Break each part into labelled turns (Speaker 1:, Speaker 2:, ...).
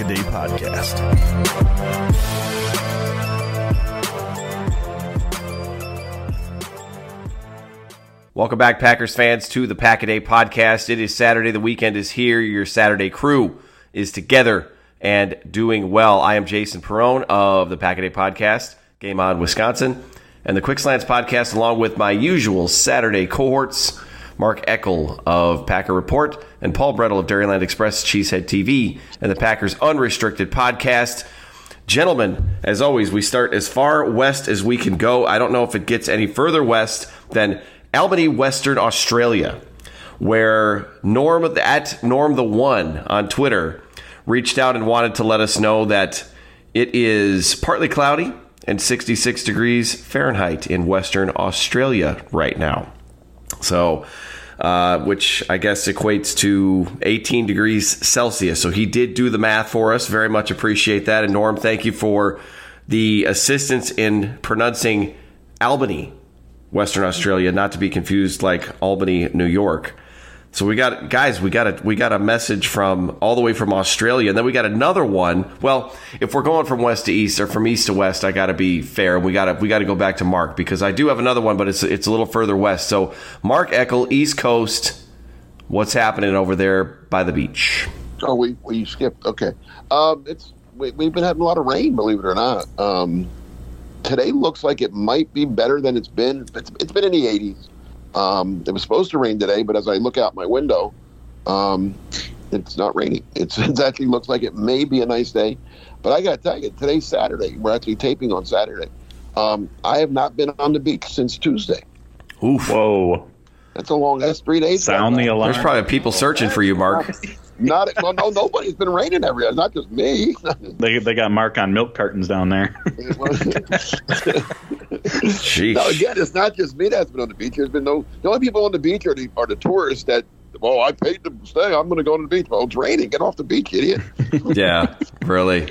Speaker 1: Podcast.
Speaker 2: Welcome back, Packers fans, to the Pack a Day podcast. It is Saturday. The weekend is here. Your Saturday crew is together and doing well. I am Jason Perone of the Pack a Day podcast, Game On Wisconsin, and the Quick Slants podcast, along with my usual Saturday cohorts, Mark Eckel of Packer Report and Paul Bretl of Dairyland Express, Cheesehead TV, and the Packers Unrestricted podcast. Gentlemen, as always, we start as far west as we can go. I don't know if it gets any further west than Albany, Western Australia, where Norm at Norm the One on Twitter reached out and wanted to let us know that it is partly cloudy and 66 degrees Fahrenheit in Western Australia right now. So, uh, which I guess equates to 18 degrees Celsius. So he did do the math for us. Very much appreciate that. And Norm, thank you for the assistance in pronouncing Albany Western Australia, not to be confused like Albany, New York. So we got guys, we got a we got a message from all the way from Australia, and then we got another one. Well, if we're going from west to east or from east to west, I got to be fair. We got to we got to go back to Mark because I do have another one, but it's it's a little further west. So Mark Eckel, East Coast, what's happening over there by the beach?
Speaker 3: Oh, we we skipped. Okay, um, it's we, have been having a lot of rain, believe it or not. Um, today looks like it might be better than it's been. It's, it's been in the 80s. Um, it was supposed to rain today, but as I look out my window, um, it's not raining. It's, it actually looks like it may be a nice day. But I got to tell you, today's Saturday. We're actually taping on Saturday. Um, I have not been on the beach since Tuesday.
Speaker 4: Oof. Whoa.
Speaker 3: That's a long. That's three days.
Speaker 4: Sound the alarm.
Speaker 2: There's probably people searching for you, Mark.
Speaker 3: Not well, no, nobody's been raining every day. Not just me.
Speaker 4: they they got Mark on milk cartons down there.
Speaker 2: Jeez.
Speaker 3: Now again, it's not just me that's been on the beach. There's been no the only people on the beach are the are the tourists that. Well, I paid to stay. I'm going to go on the beach. Well, it's raining. Get off the beach, idiot.
Speaker 2: yeah, really.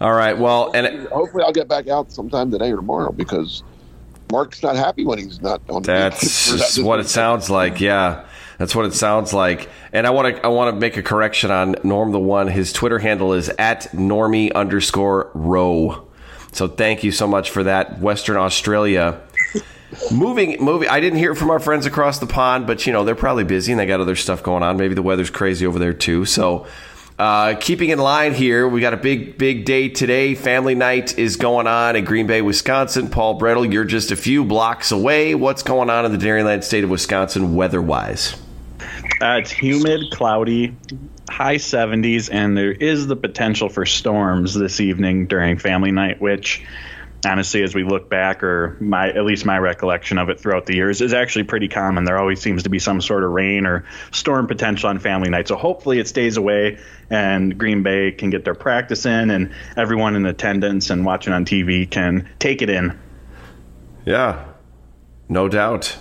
Speaker 2: All right. Well, and
Speaker 3: it, hopefully I'll get back out sometime today or tomorrow because Mark's not happy when he's not on the beach.
Speaker 2: That's what it sounds like. Yeah. That's what it sounds like. And I want to I want to make a correction on Norm the one. His Twitter handle is at normie underscore row. So thank you so much for that, Western Australia. moving, moving. I didn't hear from our friends across the pond, but you know they're probably busy and they got other stuff going on. Maybe the weather's crazy over there too. So. Uh, keeping in line here, we got a big, big day today. Family night is going on in Green Bay, Wisconsin. Paul Bretl, you're just a few blocks away. What's going on in the Dairyland state of Wisconsin weather wise?
Speaker 4: Uh, it's humid, cloudy, high 70s, and there is the potential for storms this evening during family night, which honestly, as we look back, or my at least my recollection of it throughout the years, is actually pretty common. There always seems to be some sort of rain or storm potential on family night. So hopefully it stays away and Green Bay can get their practice in and everyone in attendance and watching on TV can take it in.
Speaker 2: Yeah, no doubt.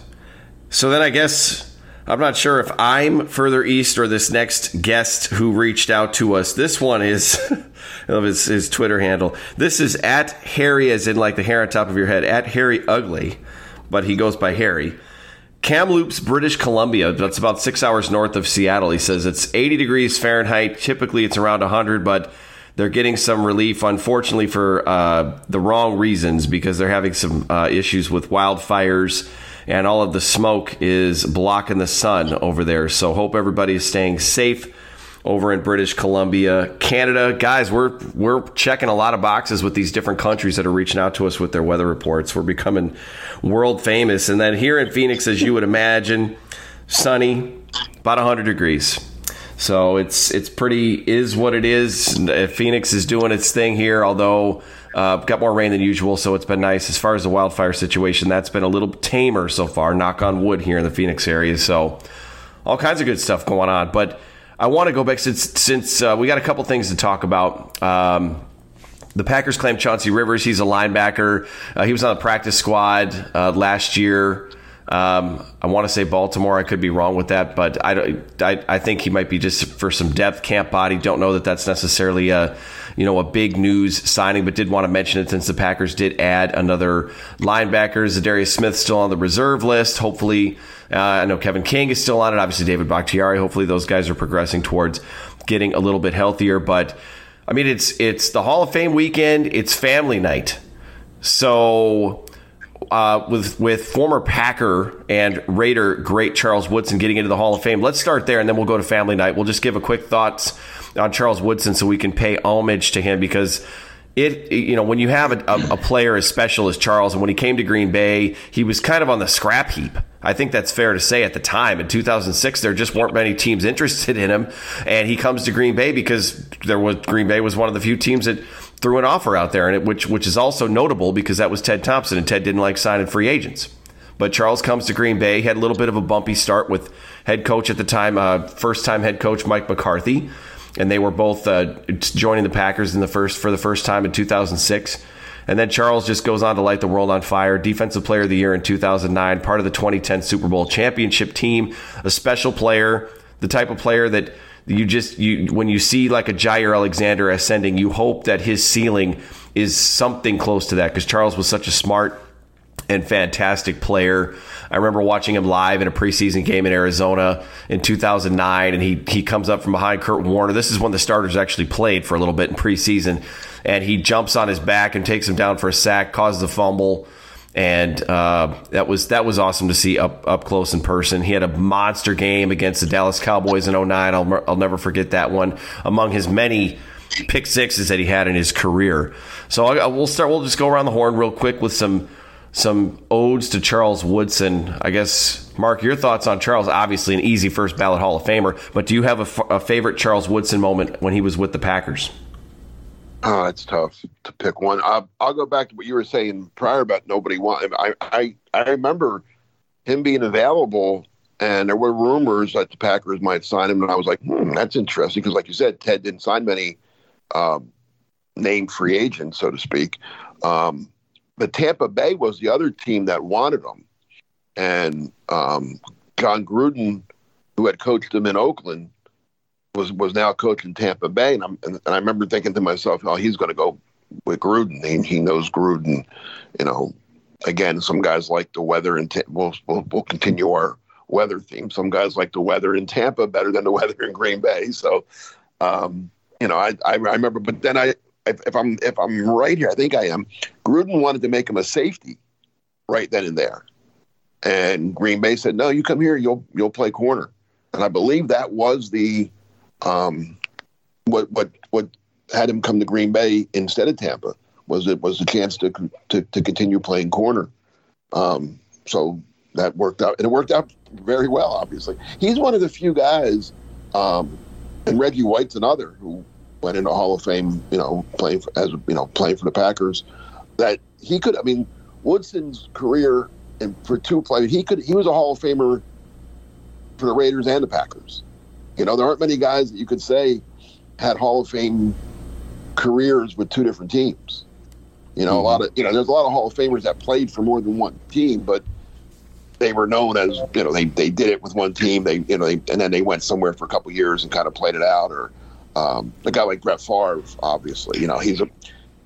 Speaker 2: So then I guess I'm not sure if I'm further east or this next guest who reached out to us. This one is of his, his Twitter handle. This is at Harry, as in like the hair on top of your head, at Harry Ugly, but he goes by Harry. Kamloops, British Columbia. That's about six hours north of Seattle. He says it's 80 degrees Fahrenheit. Typically, it's around 100, but they're getting some relief, unfortunately, for uh, the wrong reasons because they're having some uh, issues with wildfires and all of the smoke is blocking the sun over there. So, hope everybody is staying safe over in British Columbia, Canada. Guys, we're we're checking a lot of boxes with these different countries that are reaching out to us with their weather reports. We're becoming world famous. And then here in Phoenix, as you would imagine, sunny, about 100 degrees. So it's it's pretty is what it is. Phoenix is doing its thing here, although uh, got more rain than usual, so it's been nice. As far as the wildfire situation, that's been a little tamer so far. Knock on wood here in the Phoenix area. So all kinds of good stuff going on, but I want to go back since since uh, we got a couple things to talk about. Um, the Packers claim Chauncey Rivers. He's a linebacker. Uh, he was on the practice squad uh, last year. Um, I want to say Baltimore. I could be wrong with that, but I, I, I think he might be just for some depth camp body. Don't know that that's necessarily a you know a big news signing, but did want to mention it since the Packers did add another linebacker. Za'Darius Smith still on the reserve list. Hopefully, uh, I know Kevin King is still on it. Obviously, David Bakhtiari. Hopefully, those guys are progressing towards getting a little bit healthier. But I mean, it's it's the Hall of Fame weekend. It's family night, so. Uh, with with former Packer and Raider great Charles Woodson getting into the Hall of Fame. Let's start there, and then we'll go to family night. We'll just give a quick thoughts on Charles Woodson so we can pay homage to him because it you know when you have a, a, player as special as Charles and when he came to Green Bay he was kind of on the scrap heap. I think that's fair to say at the time. In 2006 there just weren't many teams interested in him and he comes to Green Bay because there was Green Bay was one of the few teams that threw an offer out there and it, which which is also notable because that was Ted Thompson and Ted didn't like signing free agents. But Charles comes to Green Bay had a little bit of a bumpy start with head coach at the time uh, first time head coach Mike McCarthy and they were both uh, joining the Packers in the first for the first time in 2006. And then Charles just goes on to light the world on fire. Defensive Player of the Year in 2009, part of the 2010 Super Bowl championship team, a special player, the type of player that you just you when you see like a Jaire Alexander ascending, you hope that his ceiling is something close to that because Charles was such a smart and fantastic player. I remember watching him live in a preseason game in Arizona in 2009, and he he comes up from behind Kurt Warner. This is when the starters actually played for a little bit in preseason, and he jumps on his back and takes him down for a sack, causes a fumble. And uh, that was that was awesome to see up up close in person. He had a monster game against the Dallas Cowboys in 09. I'll, I'll never forget that one. Among his many pick sixes that he had in his career. So I, we'll start. We'll just go around the horn real quick with some some odes to Charles Woodson. I guess, Mark, your thoughts on Charles? Obviously, an easy first ballot Hall of Famer, but do you have a, f- a favorite Charles Woodson moment when he was with the Packers?
Speaker 3: Oh, it's tough to pick one. I'll, I'll go back to what you were saying prior about nobody want. I, I I remember him being available, and there were rumors that the Packers might sign him, and I was like, hmm, that's interesting because, like you said, Ted didn't sign many um, named free agents, so to speak. Um, but Tampa Bay was the other team that wanted him, and um, Jon Gruden, who had coached him in Oakland, was was now coaching Tampa Bay, and, and, and I remember thinking to myself, "Oh, he's going to go with Gruden. He, he knows Gruden. You know, again, some guys like the weather, and we'll, we'll we'll continue our weather theme. Some guys like the weather in Tampa better than the weather in Green Bay. So, um, you know, I, I, I remember, but then I if, if, I'm if I'm right here, I think I am. Gruden wanted to make him a safety right then and there, and Green Bay said, "No, you come here, you'll you'll play corner." And I believe that was the um, what what what had him come to Green Bay instead of Tampa was it was a chance to to, to continue playing corner. Um, so that worked out, and it worked out very well. Obviously, he's one of the few guys, um, and Reggie White's another who went into Hall of Fame, you know, playing for, as you know, playing for the Packers. That he could, I mean, Woodson's career and for two players, he could, he was a Hall of Famer for the Raiders and the Packers. You know, there aren't many guys that you could say had Hall of Fame careers with two different teams. You know, mm-hmm. a lot of you know, there's a lot of Hall of Famers that played for more than one team, but they were known as you know they they did it with one team. They you know they, and then they went somewhere for a couple years and kind of played it out, or um, a guy like Brett Favre, obviously, you know, he's a,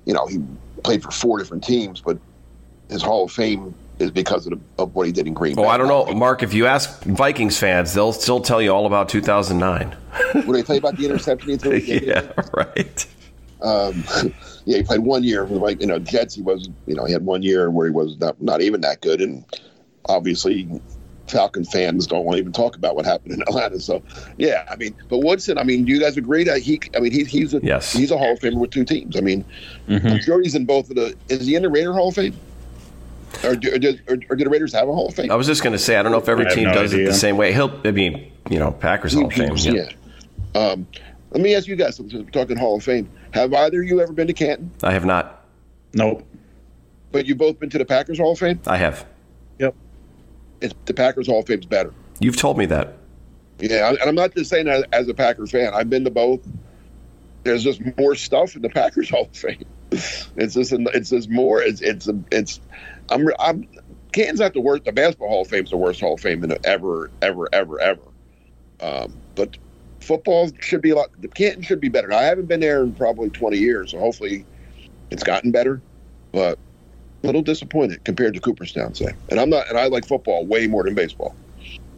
Speaker 3: you know, he played for four different teams, but his Hall of Fame is because of, the, of what he did in Green Bay.
Speaker 2: Oh, I don't know, Mark. If you ask Vikings fans, they'll still tell you all about 2009.
Speaker 3: When they tell you about the interception he threw,
Speaker 2: yeah, right.
Speaker 3: Um, yeah, he played one year with like you know Jets. He was you know he had one year where he was not not even that good, and obviously Falcon fans don't want to even talk about what happened in Atlanta. So yeah, I mean, but Woodson, I mean, do you guys agree that he? I mean, he, he's a
Speaker 2: Yes.
Speaker 3: he's a Hall of Famer with two teams. I mean, I'm sure he's in both of the. Is he in the Raider Hall of Fame? Or do, or, do, or, or do the Raiders have a Hall of Fame?
Speaker 2: I was just going to say, I don't know if every team
Speaker 4: no
Speaker 2: does it the same way. He'll, I mean, you know, Packers Hall of Fame.
Speaker 3: yeah.
Speaker 2: Yeah.
Speaker 3: Um, let me ask you guys. Since we're talking Hall of Fame, have either of you ever been to Canton?
Speaker 2: I have not.
Speaker 4: Nope.
Speaker 3: But you've both been to the Packers Hall of Fame.
Speaker 2: I have.
Speaker 3: The Packers Hall of Fame's better.
Speaker 2: You've told me that.
Speaker 3: Yeah, and I'm not just saying that as a Packers fan. I've been to both. There's just more stuff in the Packers Hall of Fame. It's just it's just more. It's it's it's. I'm I'm. Canton's not the worst. The basketball Hall of Fame's the worst Hall of Fame in ever ever ever ever. Um, but football should be a lot. The Canton should be better. I haven't been there in probably 20 years, so hopefully it's gotten better. But little disappointed compared to Cooperstown, say. And I'm not. And I like football way more than baseball.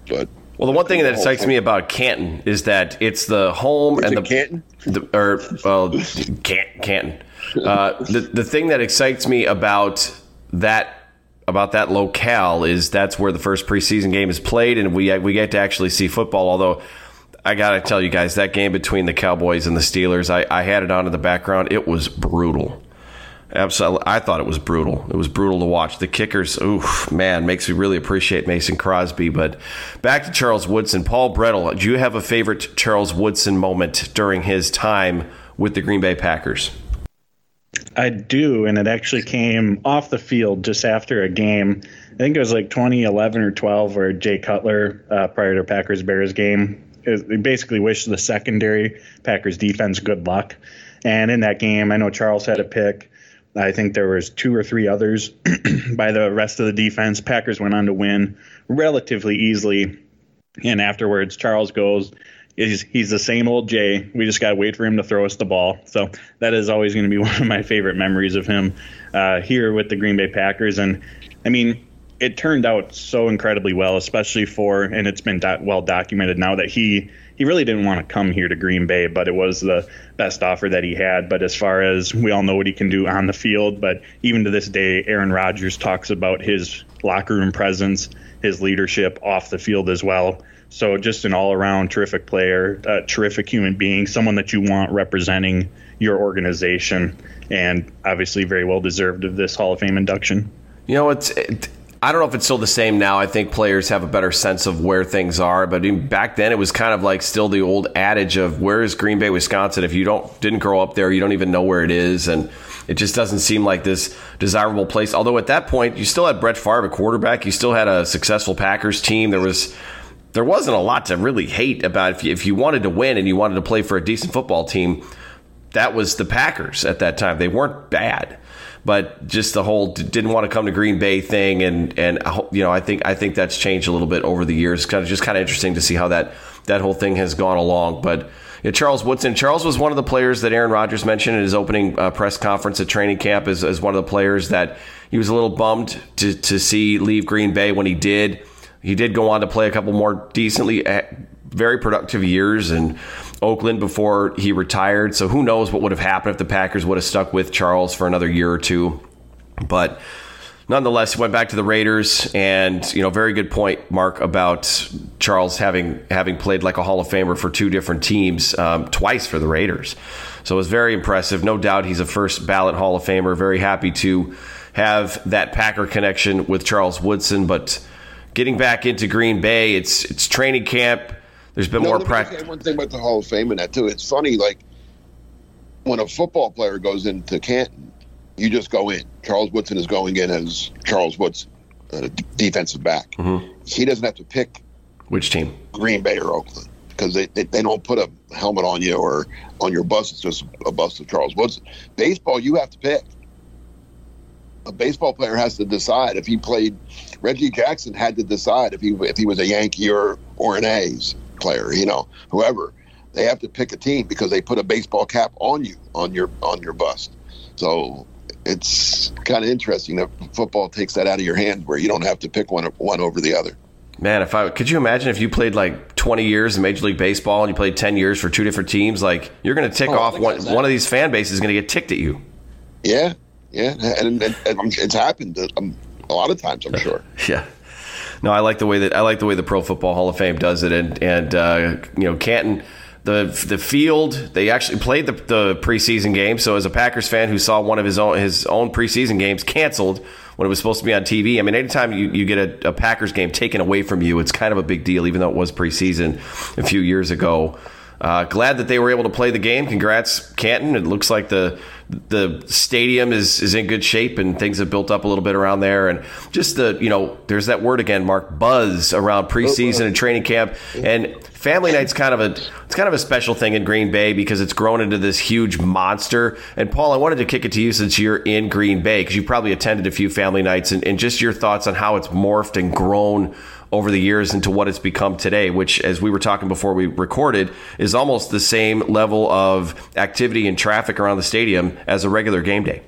Speaker 3: But
Speaker 2: Well, the one thing that excites me about Canton is that it's the home and the
Speaker 3: Canton?
Speaker 2: the, or well, Can, Canton. Uh, the the thing that excites me about that about that locale is that's where the first preseason game is played, and we we get to actually see football. Although I gotta tell you guys, that game between the Cowboys and the Steelers, I, I had it on in the background. It was brutal. Absolutely, I thought it was brutal. It was brutal to watch. The kickers, oof, man, makes me really appreciate Mason Crosby. But back to Charles Woodson, Paul Bretl. Do you have a favorite Charles Woodson moment during his time with the Green Bay Packers?
Speaker 4: I do, and it actually came off the field just after a game. I think it was like 2011 or 12, where Jay Cutler, uh, prior to Packers Bears game, basically wished the secondary Packers defense good luck. And in that game, I know Charles had a pick. I think there was two or three others by the rest of the defense. Packers went on to win relatively easily. And afterwards, Charles goes, he's, he's the same old Jay. We just got to wait for him to throw us the ball. So that is always going to be one of my favorite memories of him uh, here with the Green Bay Packers. And I mean, it turned out so incredibly well, especially for, and it's been do- well documented now that he he really didn't want to come here to Green Bay, but it was the best offer that he had. But as far as we all know what he can do on the field, but even to this day, Aaron Rodgers talks about his locker room presence, his leadership off the field as well. So just an all-around terrific player, a terrific human being, someone that you want representing your organization, and obviously very well deserved of this Hall of Fame induction.
Speaker 2: You know, it's. It, I don't know if it's still the same now. I think players have a better sense of where things are, but back then it was kind of like still the old adage of where is Green Bay, Wisconsin? If you don't didn't grow up there, you don't even know where it is, and it just doesn't seem like this desirable place. Although at that point, you still had Brett Favre, a quarterback. You still had a successful Packers team. There was there wasn't a lot to really hate about if you, if you wanted to win and you wanted to play for a decent football team. That was the Packers at that time. They weren't bad but just the whole didn't want to come to Green Bay thing, and and you know I think I think that's changed a little bit over the years. Kind of just kind of interesting to see how that that whole thing has gone along. But yeah, Charles Woodson, Charles was one of the players that Aaron Rodgers mentioned in his opening uh, press conference at training camp as, as one of the players that he was a little bummed to to see leave Green Bay when he did. He did go on to play a couple more decently. uh, Very productive years in Oakland before he retired. So who knows what would have happened if the Packers would have stuck with Charles for another year or two. But nonetheless, he went back to the Raiders, and you know, very good point, Mark, about Charles having having played like a Hall of Famer for two different teams, um, twice for the Raiders. So it was very impressive. No doubt, he's a first ballot Hall of Famer. Very happy to have that Packer connection with Charles Woodson, but. Getting back into Green Bay, it's it's training camp. There's been
Speaker 3: No,
Speaker 2: more practice.
Speaker 3: one thing about the Hall of Fame and that too. It's funny, like when a football player goes into Canton, you just go in. Charles Woodson is going in as Charles Woodson, d- defensive back.
Speaker 2: Mm-hmm.
Speaker 3: He doesn't have to pick
Speaker 2: Which team?
Speaker 3: Green Bay or Oakland because they, they, they don't put a helmet on you or on your bus. It's just a bus of Charles Woodson. Baseball, you have to pick. A baseball player has to decide if he played. Reggie Jackson had to decide if he if he was a Yankee or or an A's player. You know, whoever they have to pick a team because they put a baseball cap on you on your on your bust. So it's kind of interesting that football takes that out of your hand where you don't have to pick one one over the other.
Speaker 2: Man, if I could you imagine if you played like 20 years in Major League Baseball and you played 10 years for two different teams, like you're going to tick
Speaker 3: Oh,
Speaker 2: off one, one of these fan bases is going to get ticked at you.
Speaker 3: Yeah, yeah, and, and, and it's happened um, a lot of times. I'm sure.
Speaker 2: Yeah. No, I like the way that I like the way the Pro Football Hall of Fame does it, and and uh, you know Canton, the the field they actually played the, the preseason game. So as a Packers fan who saw one of his own his own preseason games canceled when it was supposed to be on TV, I mean, anytime you, you get a, a Packers game taken away from you, it's kind of a big deal, even though it was preseason a few years ago. Uh, glad that they were able to play the game. Congrats, Canton. It looks like the the stadium is is in good shape and things have built up a little bit around there. And just the you know, there's that word again, Mark, buzz around preseason and training camp. And family night's kind of a it's kind of a special thing in Green Bay because it's grown into this huge monster. And Paul, I wanted to kick it to you since you're in Green Bay because you probably attended a few family nights and, and just your thoughts on how it's morphed and grown over the years into what it's become today, which, as we were talking before we recorded, is almost the same level of activity and traffic around the stadium as a regular game day.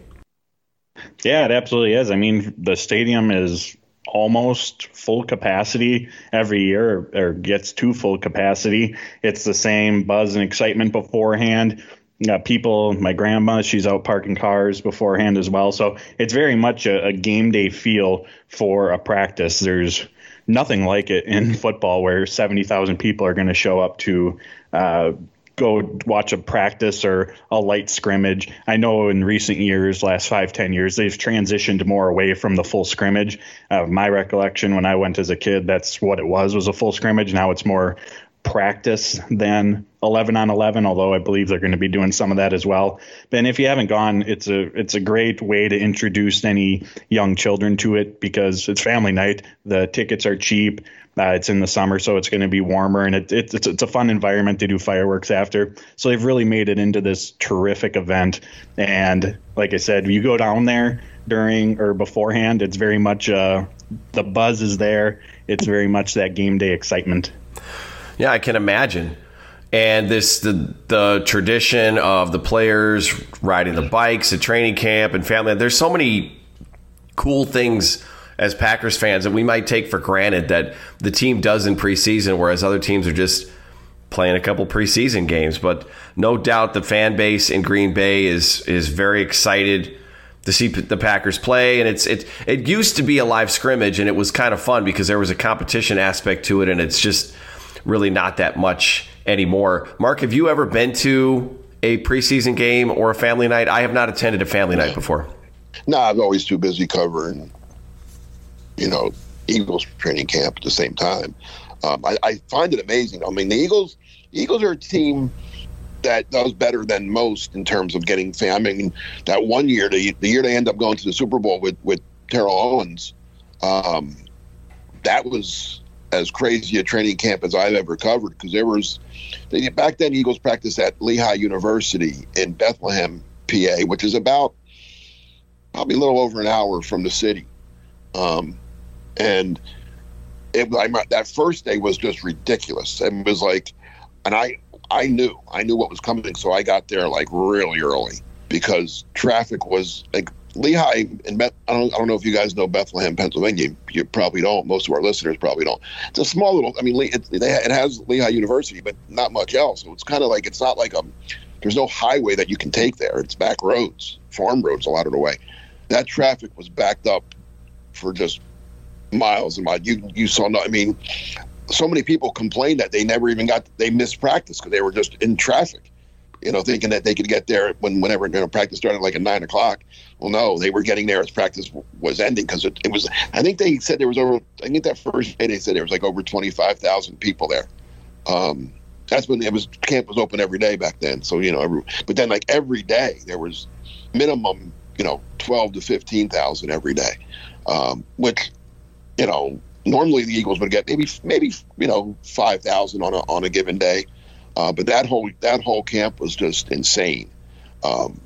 Speaker 4: Yeah, it absolutely is. I mean, the stadium is almost full capacity every year or, gets to full capacity. It's the same buzz and excitement beforehand. Uh, people, my grandma, she's out parking cars beforehand as well. So it's very much a, a game day feel for a practice. There's nothing like it in football where 70,000 people are going to show up to uh, go watch a practice or a light scrimmage. I know in recent years, last five, ten years, they've transitioned more away from the full scrimmage. Uh, my recollection when I went as a kid, that's what it was, was a full scrimmage. Now it's more practice than 11 on 11 although i believe they're going to be doing some of that as well. But if you haven't gone it's a it's a great way to introduce any young children to it because it's family night. The tickets are cheap. Uh, it's in the summer so it's going to be warmer and it, it, it's, it's a fun environment to do fireworks after. So they've really made it into this terrific event. And like i said you go down there during or beforehand it's very much uh, the buzz is there. It's very much that game day excitement
Speaker 2: Yeah, I can imagine. And this the the tradition of the players riding the bikes at training camp and family. There's so many cool things as Packers fans that we might take for granted that the team does in preseason, whereas other teams are just playing a couple preseason games. But no doubt the fan base in Green Bay is is very excited to see the Packers play, and it's it it used to be a live scrimmage, and it was kind of fun because there was a competition aspect to it, and it's just really not that much anymore. Mark, have you ever been to a preseason game or a family night? I have not attended a family night before.
Speaker 3: No, I'm always too busy covering, you know, Eagles training camp at the same time. Um, I, I find it amazing. I mean, the Eagles, Eagles are a team that does better than most in terms of getting fan. I mean, that one year, the, the year they end up going to the Super Bowl with with Terrell Owens, um, that was as crazy a training camp as I've ever covered because there was they, back then Eagles practiced at Lehigh University in Bethlehem, PA, which is about probably a little over an hour from the city. Um, and it, I, that first day was just ridiculous. It was like, and I, I knew, I knew what was coming, so I got there like really early because traffic was like Lehigh and Beth, I don't, I don't know if you guys know Bethlehem, Pennsylvania. You probably don't. Most of our listeners probably don't. It's a small little. I mean, it, it has Lehigh University, but not much else. So it's kind of like it's not like a. There's no highway that you can take there. It's back roads, farm roads, a lot of the way. That traffic was backed up for just miles and miles. You you saw no. I mean, so many people complained that they never even got they missed practice because they were just in traffic. You know, thinking that they could get there when whenever you know, practice started like at nine o'clock. Well, no, they were getting there as practice w- was ending because it, it was. I think they said there was over. I think that first day they said there was like over twenty five thousand people there. Um, that's when it was camp was open every day back then. So you know, every, but then like every day there was minimum you know twelve to fifteen thousand every day, um, which you know normally the Eagles would get maybe maybe you know five thousand on a on a given day. Uh, but that whole that whole camp was just insane. Um,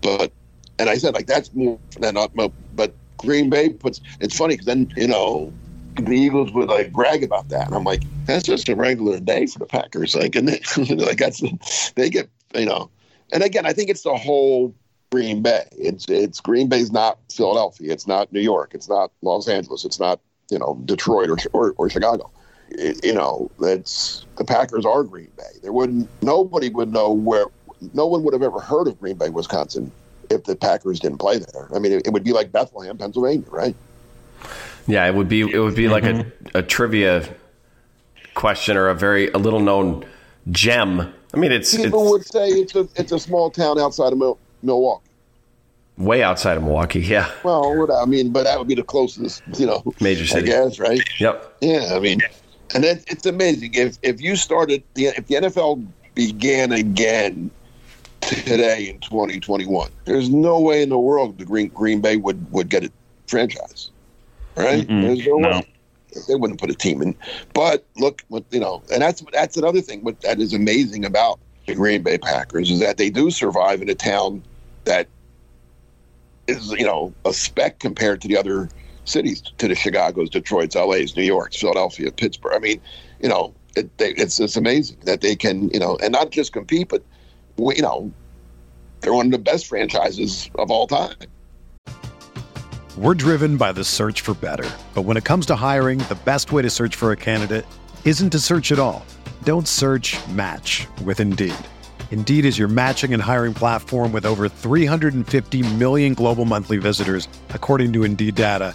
Speaker 3: but and I said like that's more than not. But Green Bay puts it's funny because then you know the Eagles would like brag about that, and I'm like that's just a regular day for the Packers. Like and they, like that's they get you know. And again, I think it's the whole Green Bay. It's it's Green Bay's not Philadelphia. It's not New York. It's not Los Angeles. It's not you know Detroit or or, or Chicago. It, you know, it's the Packers are Green Bay. There wouldn't nobody would know where. No one would have ever heard of Green Bay, Wisconsin, if the Packers didn't play there. I mean, it, it would be like Bethlehem, Pennsylvania, right?
Speaker 2: Yeah, it would be it would be like a, mm-hmm. a trivia question or a very a little known gem. I mean, it's
Speaker 3: People
Speaker 2: it's
Speaker 3: would say it's a it's a small town outside of Mil- Milwaukee.
Speaker 2: way outside of Milwaukee. Yeah,
Speaker 3: Well, I mean, but that would be the closest, you know,
Speaker 2: Major city.
Speaker 3: I guess, right?
Speaker 2: yep.
Speaker 3: Yeah, I mean, and it, it's amazing if if you started the if the NFL began again today in 2021, there's no way in the world the Green Green Bay would would get a franchise, right?
Speaker 4: Mm-mm,
Speaker 3: there's no,
Speaker 4: no.
Speaker 3: way they wouldn't put a team in. But look, what you know, and that's that's another thing. What that is amazing about the Green Bay Packers is that they do survive in a town that is you know a speck compared to the other cities, to the Chicago's, Detroit's, LA's, New York's, Philadelphia, Pittsburgh. I mean, you know, it, they, it's it's amazing that they can you know, and not just compete, but we- you know, they're one of the best franchises of all time.
Speaker 5: We're driven by the search for better. But when it comes to hiring, the best way to search for a candidate isn't to search at all. Don't search match with Indeed. Indeed is your matching and hiring platform with over 350 million global monthly visitors, according to Indeed data,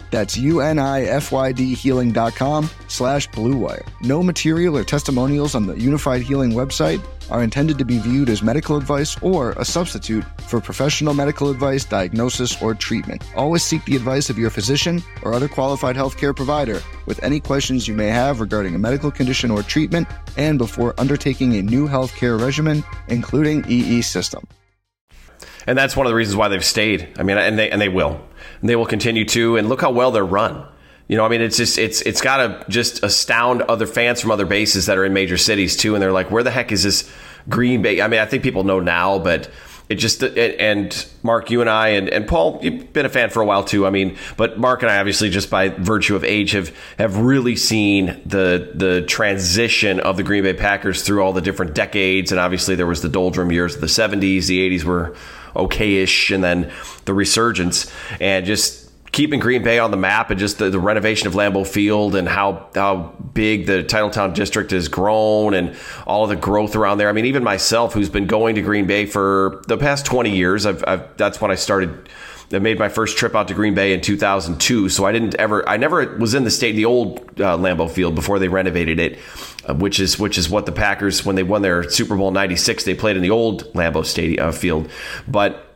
Speaker 6: That's U-N-I-F-Y-D healing.com slash bluewire. No material or testimonials on the Unyfyd Healing website are intended to be viewed as medical advice or a substitute for professional medical advice, diagnosis, or treatment. Always seek the advice of your physician or other qualified healthcare provider with any questions you may have regarding a medical condition or treatment and before undertaking a new healthcare regimen, including EE system.
Speaker 2: And that's one of the reasons why they've stayed. I mean, and they and they will, and they will continue to. And look how well they're run. You know, I mean, it's just it's it's got to just astound other fans from other bases that are in major cities too, and they're like, where the heck is this Green Bay? I mean, I think people know now, but it just and Mark, you and I, and, and Paul, you've been a fan for a while too. I mean, but Mark and I, obviously, just by virtue of age, have have really seen the the transition of the Green Bay Packers through all the different decades, and obviously there was the doldrum years of the '70s, the '80s were okayish, and then the resurgence, and just keeping Green Bay on the map and just the, the renovation of Lambeau Field and how how big the Titletown district has grown and all of the growth around there. I mean, even myself, who's been going to Green Bay for the past 20 years, I've, I've that's when I started. I made my first trip out to Green Bay in 2002, so I didn't ever, I never was in the state, the old uh, Lambeau Field before they renovated it, uh, which is which is what the Packers when they won their Super Bowl '96, they played in the old Lambeau Stadium uh, field, but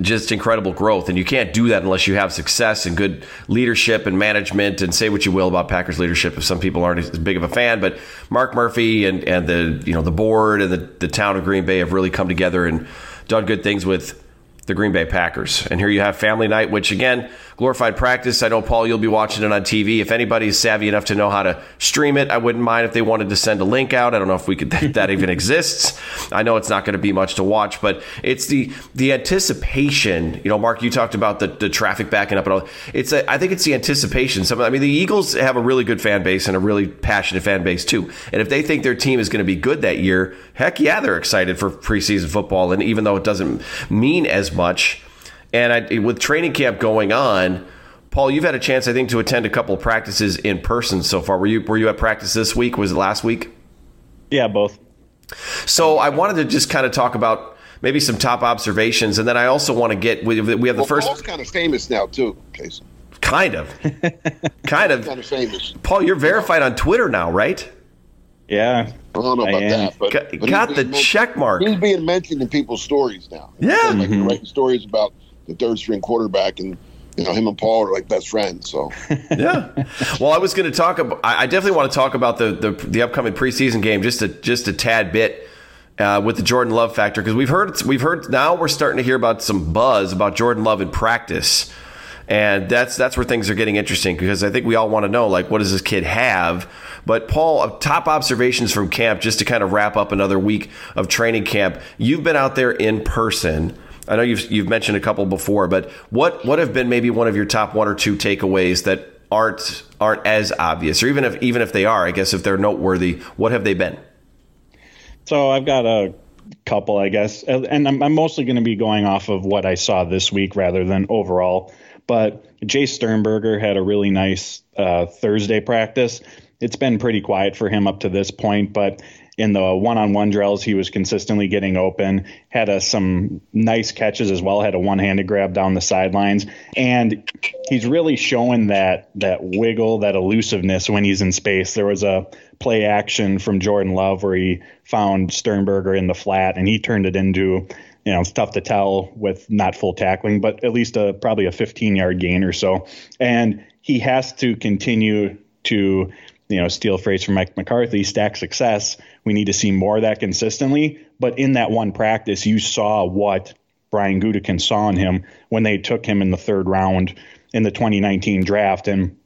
Speaker 2: just incredible growth. And you can't do that unless you have success and good leadership and management. And say what you will about Packers leadership, if some people aren't as big of a fan, but Mark Murphy and, and the you know the board and the, the town of Green Bay have really come together and done good things with the Green Bay Packers. And here you have family night, which again, glorified practice. I know, Paul, you'll be watching it on TV. If anybody's savvy enough to know how to stream it, I wouldn't mind if they wanted to send a link out. I don't know if we could that even exists. I know it's not going to be much to watch, but it's the the anticipation. You know, Mark, you talked about the, the traffic backing up and all. It's a, I think it's the anticipation. Some, I mean, the Eagles have a really good fan base and a really passionate fan base too. And if they think their team is going to be good that year, heck yeah, they're excited for preseason football. And even though it doesn't mean as much. And I, with training camp going on, Paul, you've had a chance, I think, to attend a couple of practices in person so far. Were you were you at practice this week? Was it last week?
Speaker 4: Yeah, both.
Speaker 2: So I wanted to just kind of talk about maybe some top observations, and then I also want to get we, we have the
Speaker 3: well,
Speaker 2: first.
Speaker 3: Paul's kind of famous now too, Casey.
Speaker 2: Kind of, kind of.
Speaker 3: Kind of famous.
Speaker 2: Paul, you're verified on Twitter now, right?
Speaker 4: Yeah,
Speaker 3: I don't know about that, but,
Speaker 2: Got,
Speaker 3: but
Speaker 2: got the
Speaker 3: being
Speaker 2: check mark.
Speaker 3: He's being mentioned in people's stories now.
Speaker 2: Yeah.
Speaker 3: like
Speaker 4: Mhm.
Speaker 3: writing stories about the third string quarterback, and you know him and Paul are like best friends. So
Speaker 2: yeah. Well, I was going to talk about. I I definitely want to talk about the, the the upcoming preseason game just a just a tad bit uh, with the Jordan Love factor because we've heard we've heard now we're starting to hear about some buzz about Jordan Love in practice, and that's that's where things are getting interesting because I think we all want to know like what does this kid have. But Paul, uh, top observations from camp just to kind of wrap up another week of training camp. You've been out there in person. I know you've you've mentioned a couple before, but what what have been maybe one of your top one or two takeaways that aren't aren't as obvious, or even if even if they are, I guess if they're noteworthy, what have they been?
Speaker 4: So I've got a couple, I guess, and I'm, I'm mostly going to be going off of what I saw this week rather than overall. But Jace Sternberger had a really nice uh, Thursday practice. It's been pretty quiet for him up to this point, but in the one-on-one drills, he was consistently getting open. Had a, some nice catches as well. Had a one-handed grab down the sidelines, and he's really showing that that wiggle, that elusiveness when he's in space. There was a play action from Jordan Love where he found Sternberger in the flat, and he turned it into you know, it's tough to tell with not full tackling, but at least a probably a 15 yard gain or so. And he has to continue to, you know, steal phrase from Mike McCarthy, stack success. We need to see more of that consistently. But in that one practice, you saw what Brian Gutekunst saw in him when they took him in the third round in the 2019 draft. And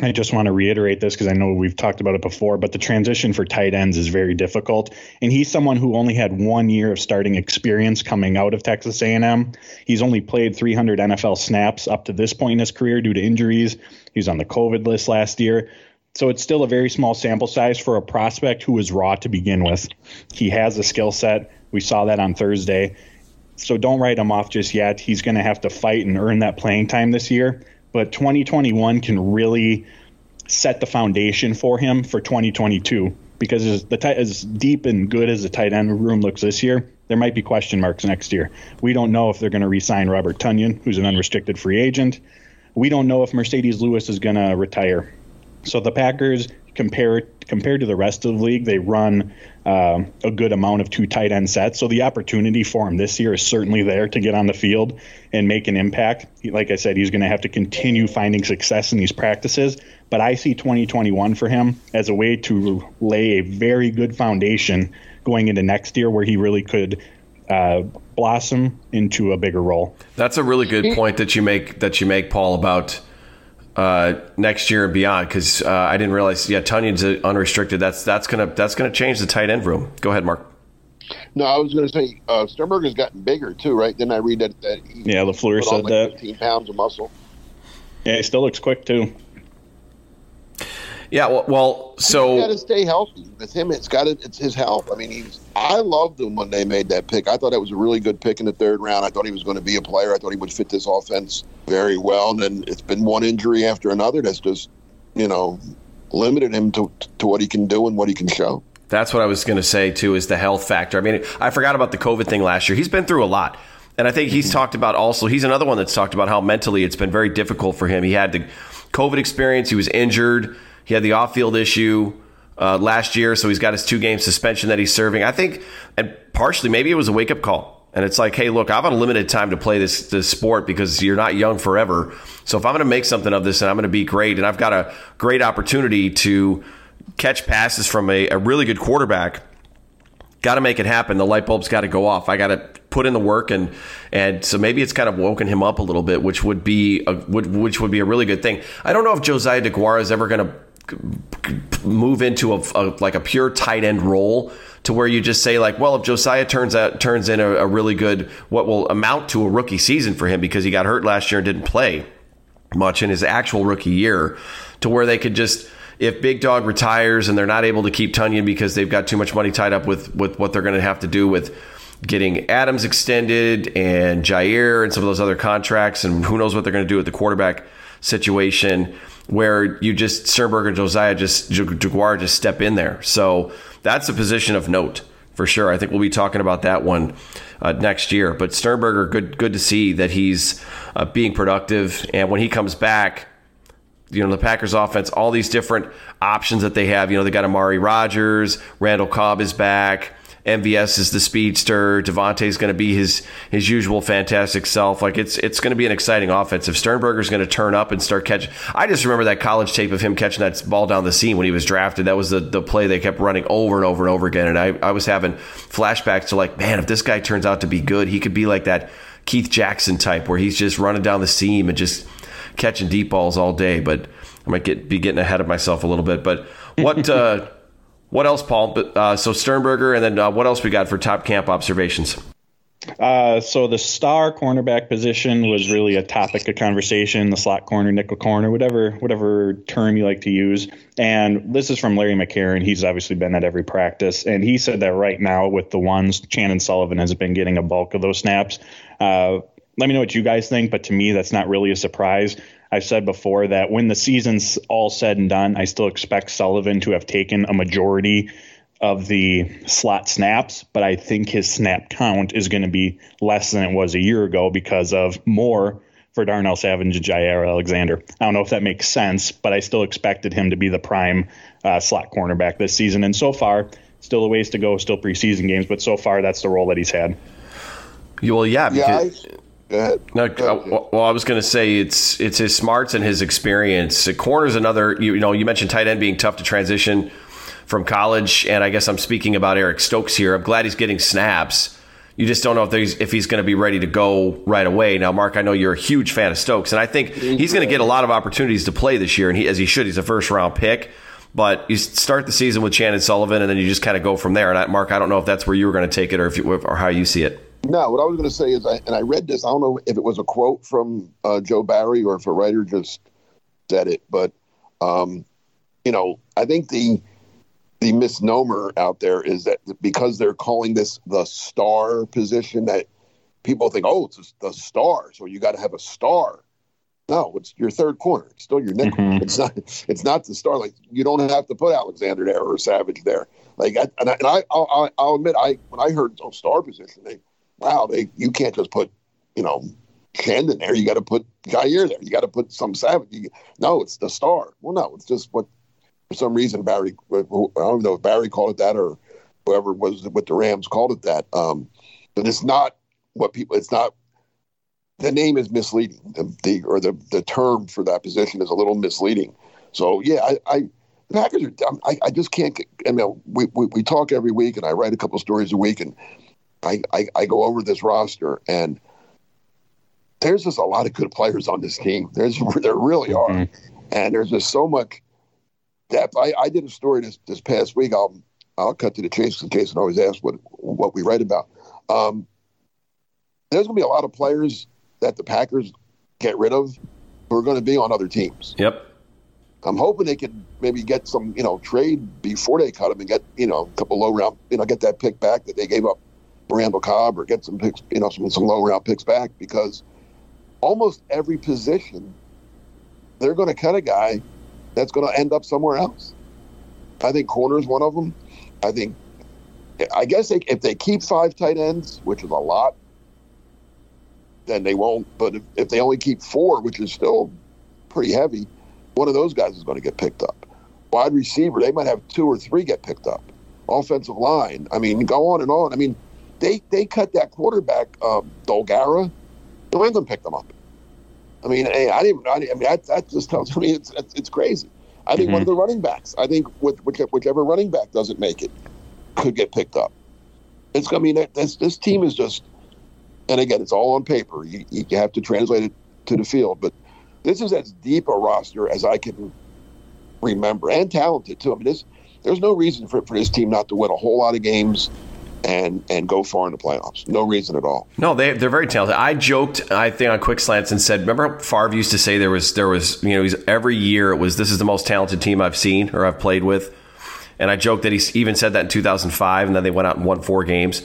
Speaker 4: I just want to reiterate this because I know we've talked about it before, but the transition for tight ends is very difficult. And he's someone who only had one year of starting experience coming out of Texas A&M. He's only played 300 NFL snaps up to this point in his career due to injuries. He was on the COVID list last year. So it's still a very small sample size for a prospect who was raw to begin with. He has a skill set. We saw that on Thursday. So don't write him off just yet. He's going to have to fight and earn that playing time this year but 2021 can really set the foundation for him for 2022 because as the as deep and good as the tight end room looks this year, there might be question marks next year. We don't know if they're going to re-sign Robert Tonyan, who's an unrestricted free agent. We don't know if Marcedes Lewis is going to retire. So the Packers compared compared to the rest of the league, they run uh, a good amount of two tight end sets. So the opportunity for him this year is certainly there to get on the field and make an impact. Like I said, he's going to have to continue finding success in these practices. But I see 2021 for him as a way to lay a very good foundation going into next year, where he really could uh, blossom into a bigger role.
Speaker 2: That's a really good point that you make that you make, Paul, about uh, next year and beyond. Because uh, I didn't realize, yeah, Tonyan's uh, unrestricted. That's that's gonna that's gonna change the tight end room. Go ahead, Mark.
Speaker 3: no, I was going to say uh, Sternberger's gotten bigger too, right? Didn't I read that? that he
Speaker 4: Yeah, LaFleur
Speaker 3: put
Speaker 4: said
Speaker 3: like
Speaker 4: that.
Speaker 3: 15 pounds of muscle.
Speaker 4: Yeah, he still looks quick too.
Speaker 2: Yeah, well, well
Speaker 3: He's got to stay healthy. With him, it's got to, it's his health. I mean, he's. I loved him when they made that pick. I thought it was a really good pick in the third round. I thought he was going to be a player. I thought he would fit this offense very well. And then it's been one injury after another that's just, you know, limited him to to what he can do and what he can show.
Speaker 2: That's what I was going to say too. Is the health factor? I mean, I forgot about the COVID thing last year. He's been through a lot, and I think he's talked about also. He's another one that's talked about how mentally it's been very difficult for him. He had the COVID experience. He was injured. He had the off-field issue uh, last year, so he's got his two-game suspension that he's serving. I think, and partially maybe it was a wake-up call. And it's like, hey, look, I've got a limited time to play this this sport because you're not young forever. So if I'm going to make something of this and I'm going to be great, and I've got a great opportunity to catch passes from a, a really good quarterback got to make it happen. The light bulb's got to go off. I got to put in the work, and and so maybe it's kind of woken him up a little bit, which would be a, would, which would be a really good thing. I don't know if Josiah Deguara is ever going to move into a, a, like a pure tight end role to where you just say like, well, if Josiah turns out turns in a, a really good what will amount to a rookie season for him because he got hurt last year and didn't play much in his actual rookie year, to where they could just if Big Dog retires and they're not able to keep Tonyan because they've got too much money tied up with with what they're going to have to do with getting Adams extended and Jaire and some of those other contracts, and who knows what they're going to do with the quarterback situation, where you just Sternberger and Josiah just Jaguar just step in there. So that's a position of note for sure. I think we'll be talking about that one uh, next year. But Sternberger, good good to see that he's uh, being productive, and when he comes back you know the Packers offense, all these different options that they have. You know they got Amari Rodgers, Randall Cobb is back. MVS is the speedster. is going to be his his usual fantastic self. Like it's it's going to be an exciting offense. If Sternberger's going to turn up and start catching, I just remember that college tape of him catching that ball down the seam when he was drafted. That was the the play they kept running over and over and over again. And I I was having flashbacks to like, man, if this guy turns out to be good, he could be like that Keith Jackson type where he's just running down the seam and just catching deep balls all day, but I might get be getting ahead of myself a little bit. But what uh, what else, Paul? But uh, so Sternberger, and then uh, what else we got for top camp observations?
Speaker 4: Uh, so the star cornerback position was really a topic of conversation. The slot corner, nickel corner, whatever whatever term you like to use. And this is from Larry McCarren. He's obviously been at every practice, and he said that right now with the ones, Chandon Sullivan has been getting a bulk of those snaps. Uh, let me know what you guys think, but to me, that's not really a surprise. I've said before that when the season's all said and done, I still expect Sullivan to have taken a majority of the slot snaps, but I think his snap count is going to be less than it was a year ago because of more for Darnell Savage and Jaire Alexander. I don't know if that makes sense, but I still expected him to be the prime uh, slot cornerback this season. And so far, still a ways to go, still preseason games, but so far that's the role that he's had.
Speaker 2: Well, yeah,
Speaker 3: because yeah, Go ahead.
Speaker 2: No,
Speaker 3: Go
Speaker 2: ahead. Uh, well, I was going to say it's it's his smarts and his experience. Corner's another. You, you know, you mentioned tight end being tough to transition from college, and I guess I'm speaking about Eric Stokes here. I'm glad he's getting snaps. You just don't know if he's if he's going to be ready to go right away. Now, Mark, I know you're a huge fan of Stokes, and I think he's going to get a lot of opportunities to play this year, and he as he should. He's a first round pick. But you start the season with Chandon Sullivan, and then you just kind of go from there. And I, Mark, I don't know if that's where you were going to take it, or if you, or how you see it.
Speaker 3: No, what I was going to say is, I, and I read this. I don't know if it was a quote from uh, Joe Barry or if a writer just said it, but um, you know, I think the the misnomer out there is that because they're calling this the star position, that people think, oh, it's the star, so you got to have a star. No, it's your third corner. It's still your nickel. Mm-hmm. It's not. It's not the star. Like you don't have to put Alexander there or Savage there. Like, I, and I, and I I'll, I'll admit, I when I heard oh, star position, they wow, they you can't just put, you know, Chandon there. You got to put Jaire there. You got to put some Savage. You, no, it's the star. Well, no, it's just what for some reason Barry. I don't know if Barry called it that or whoever was with the Rams called it that. Um, but it's not what people. It's not. The name is misleading. The, the or the the term for that position is a little misleading. So yeah, I, I the Packers are. I, I just can't. Get, I mean, we, we we talk every week, and I write a couple stories a week, and I, I, I go over this roster and there's just a lot of good players on this team. There's there really are, mm-hmm. and there's just so much depth. I, I did a story this this past week. I'll I'll cut to the chase in case I always ask what what we write about. Um, there's going to be a lot of players that the Packers get rid of who are going to be on other teams.
Speaker 2: Yep.
Speaker 3: I'm hoping they can maybe get some, you know, trade before they cut them and get, you know, a couple low round, you know, get that pick back that they gave up Randall Cobb or get some picks, you know, some, some low round picks back because almost every position they're going to cut a guy that's going to end up somewhere else. I think corner is one of them. I think, I guess they, if they keep five tight ends, which is a lot, then they won't. But if, if they only keep four, which is still pretty heavy, one of those guys is going to get picked up. Wide receiver, they might have two or three get picked up. Offensive line, I mean, go on and on. I mean, they they cut that quarterback, um, Dolegala. New England picked them up. I mean, hey, I didn't. I, didn't, I mean, that, that just tells me it's it's, it's crazy. I think mm-hmm. one of the running backs. I think whichever running back doesn't make it could get picked up. it's I mean this this team is just, and again, it's all on paper. You, you have to translate it to the field, but this is as deep a roster as I can remember, and talented too. I mean, this there's no reason for for this team not to win a whole lot of games and and go far in the playoffs. No reason at all.
Speaker 2: No, they they're very talented. I joked, I think on Quick Slants and said, remember Favre used to say there was there was you know every year it was this is the most talented team I've seen or I've played with, and I joked that he even said that in 2005, and then they went out and won four games,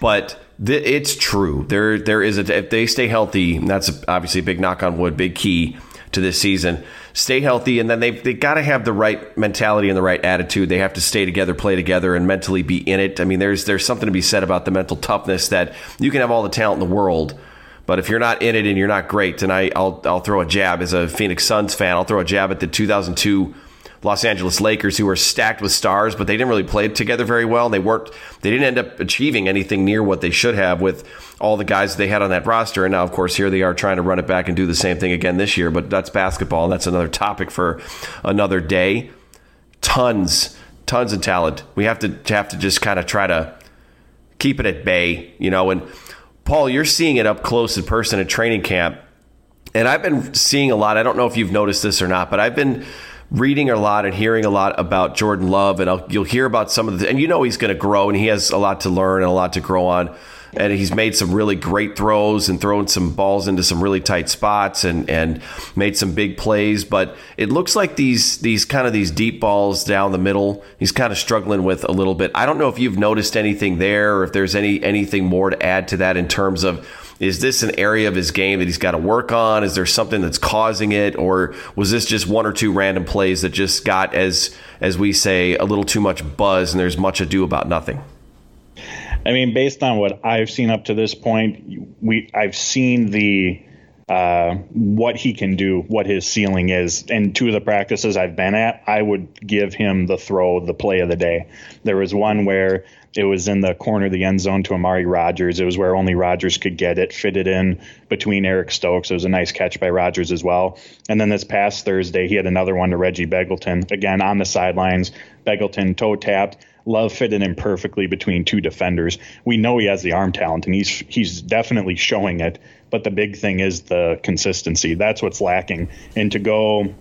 Speaker 2: but. it's true. There, there is a. If they stay healthy, that's obviously a big knock on wood, big key to this season stay healthy, and then they've they got to have the right mentality and the right attitude. They have to stay together, play together, and mentally be in it. I mean, there's there's something to be said about the mental toughness that you can have all the talent in the world. But if you're not in it and you're not great, and I, I'll, I'll throw a jab as a Phoenix Suns fan, I'll throw a jab at the 2002 Los Angeles Lakers, who were stacked with stars, but they didn't really play together very well. They weren't. They didn't end up achieving anything near what they should have with all the guys they had on that roster. And now, of course, here they are trying to run it back and do the same thing again this year. But that's basketball, and that's another topic for another day. Tons, tons of talent. We have to have to just kind of try to keep it at bay, you know. And Paul, you're seeing it up close in person at training camp. And I've been seeing a lot. I don't know if you've noticed this or not, but I've been reading a lot and hearing a lot about Jordan Love, and I'll, you'll hear about some of the, and you know he's going to grow, and he has a lot to learn and a lot to grow on. And he's made some really great throws and thrown some balls into some really tight spots and, and made some big plays. But it looks like these these kind of these deep balls down the middle, he's kind of struggling with a little bit. I don't know if you've noticed anything there or if there's any anything more to add to that in terms of is this an area of his game that he's got to work on? Is there something that's causing it, or was this just one or two random plays that just got as as we say a little too much buzz and there's much ado about nothing?
Speaker 4: I mean, based on what I've seen up to this point, we I've seen the uh, what he can do, what his ceiling is. And two of the practices I've been at, I would give him the throw, the play of the day. There was one where it was in the corner of the end zone to Amari Rodgers. It was where only Rodgers could get it, fitted in between Eric Stokes. It was a nice catch by Rodgers as well. And then this past Thursday, he had another one to Reggie Begelton, again on the sidelines. Begelton toe tapped. Love fitted in perfectly between two defenders. We know he has the arm talent, and he's he's definitely showing it. But the big thing is the consistency. That's what's lacking. And to go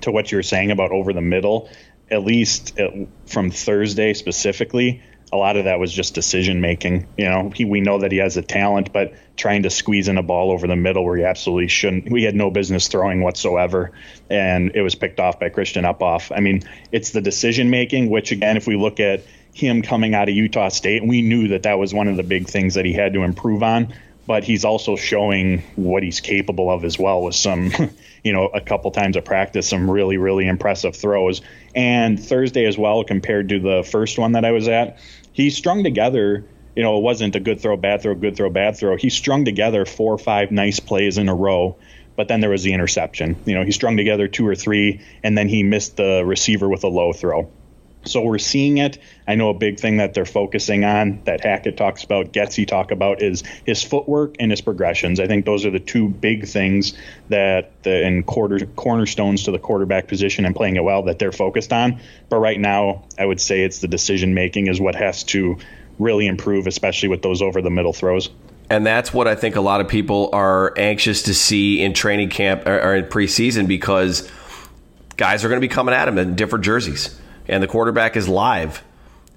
Speaker 4: to what you're saying about over the middle, at least uh, from Thursday specifically, a lot of that was just decision making. You know, he, we know that he has a talent, but trying to squeeze in a ball over the middle where he absolutely shouldn't. We had no business throwing whatsoever, and it was picked off by Christian Uphoff. I mean, it's the decision making, which again, if we look at him coming out of Utah State, we knew that that was one of the big things that he had to improve on. But he's also showing what he's capable of as well with some, you know, a couple times of practice, some really, really impressive throws. And Thursday as well, compared to the first one that I was at, he strung together you know, it wasn't a good throw, bad throw, good throw, bad throw. He strung together four or five nice plays in a row, but then there was the interception. You know, he strung together two or three, and then he missed the receiver with a low throw. So we're seeing it. I know a big thing that they're focusing on that Hackett talks about, Getsy talk about is his footwork and his progressions. I think those are the two big things that the and quarter cornerstones to the quarterback position and playing it well that they're focused on. But right now, I would say it's the decision making is what has to really improve, especially with those over the middle throws.
Speaker 2: And that's what I think a lot of people are anxious to see in training camp or in preseason because guys are going to be coming at him in different jerseys and the quarterback is live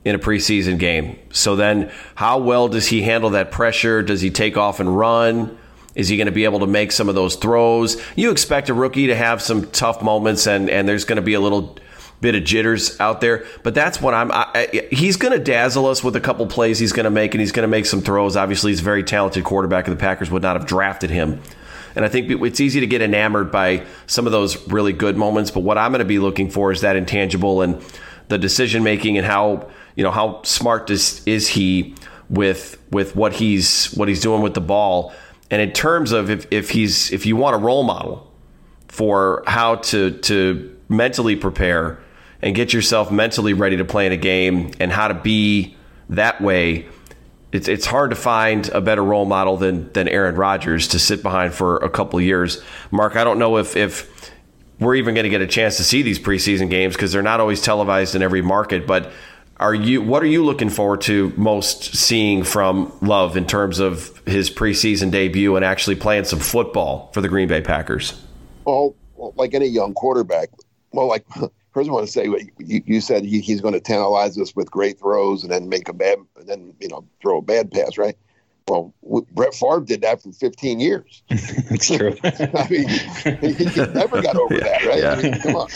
Speaker 2: in a preseason game. So then, how well does he handle that pressure? Does he take off and run? Is he going to be able to make some of those throws? You expect a rookie to have some tough moments, and and there's going to be a little bit of jitters out there. But that's what I'm. I, I, he's going to dazzle us with a couple plays he's going to make, and he's going to make some throws. Obviously, he's a very talented quarterback, and the Packers would not have drafted him. And I think it's easy to get enamored by some of those really good moments. But what I'm going to be looking for is that intangible and the decision making and how you know how smart is, is he with with what he's what he's doing with the ball. And in terms of if, if he's if you want a role model for how to to mentally prepare and get yourself mentally ready to play in a game and how to be that way, it's it's hard to find a better role model than than Aaron Rodgers to sit behind for a couple years. Mark, I don't know if if we're even going to get a chance to see these preseason games because they're not always televised in every market. But are you what are you looking forward to most seeing from Love in terms of his preseason debut and actually playing some football for the Green Bay Packers?
Speaker 3: Well, well like any young quarterback, well, like first I want to say you, you said he, he's going to tantalize us with great throws and then make a bad, and then you know throw a bad pass, right? Well, Brett Favre did that for 15 years.
Speaker 4: That's true.
Speaker 3: I mean, he, he never got over
Speaker 2: Yeah,
Speaker 3: that, right?
Speaker 2: yeah.
Speaker 3: I mean, come on.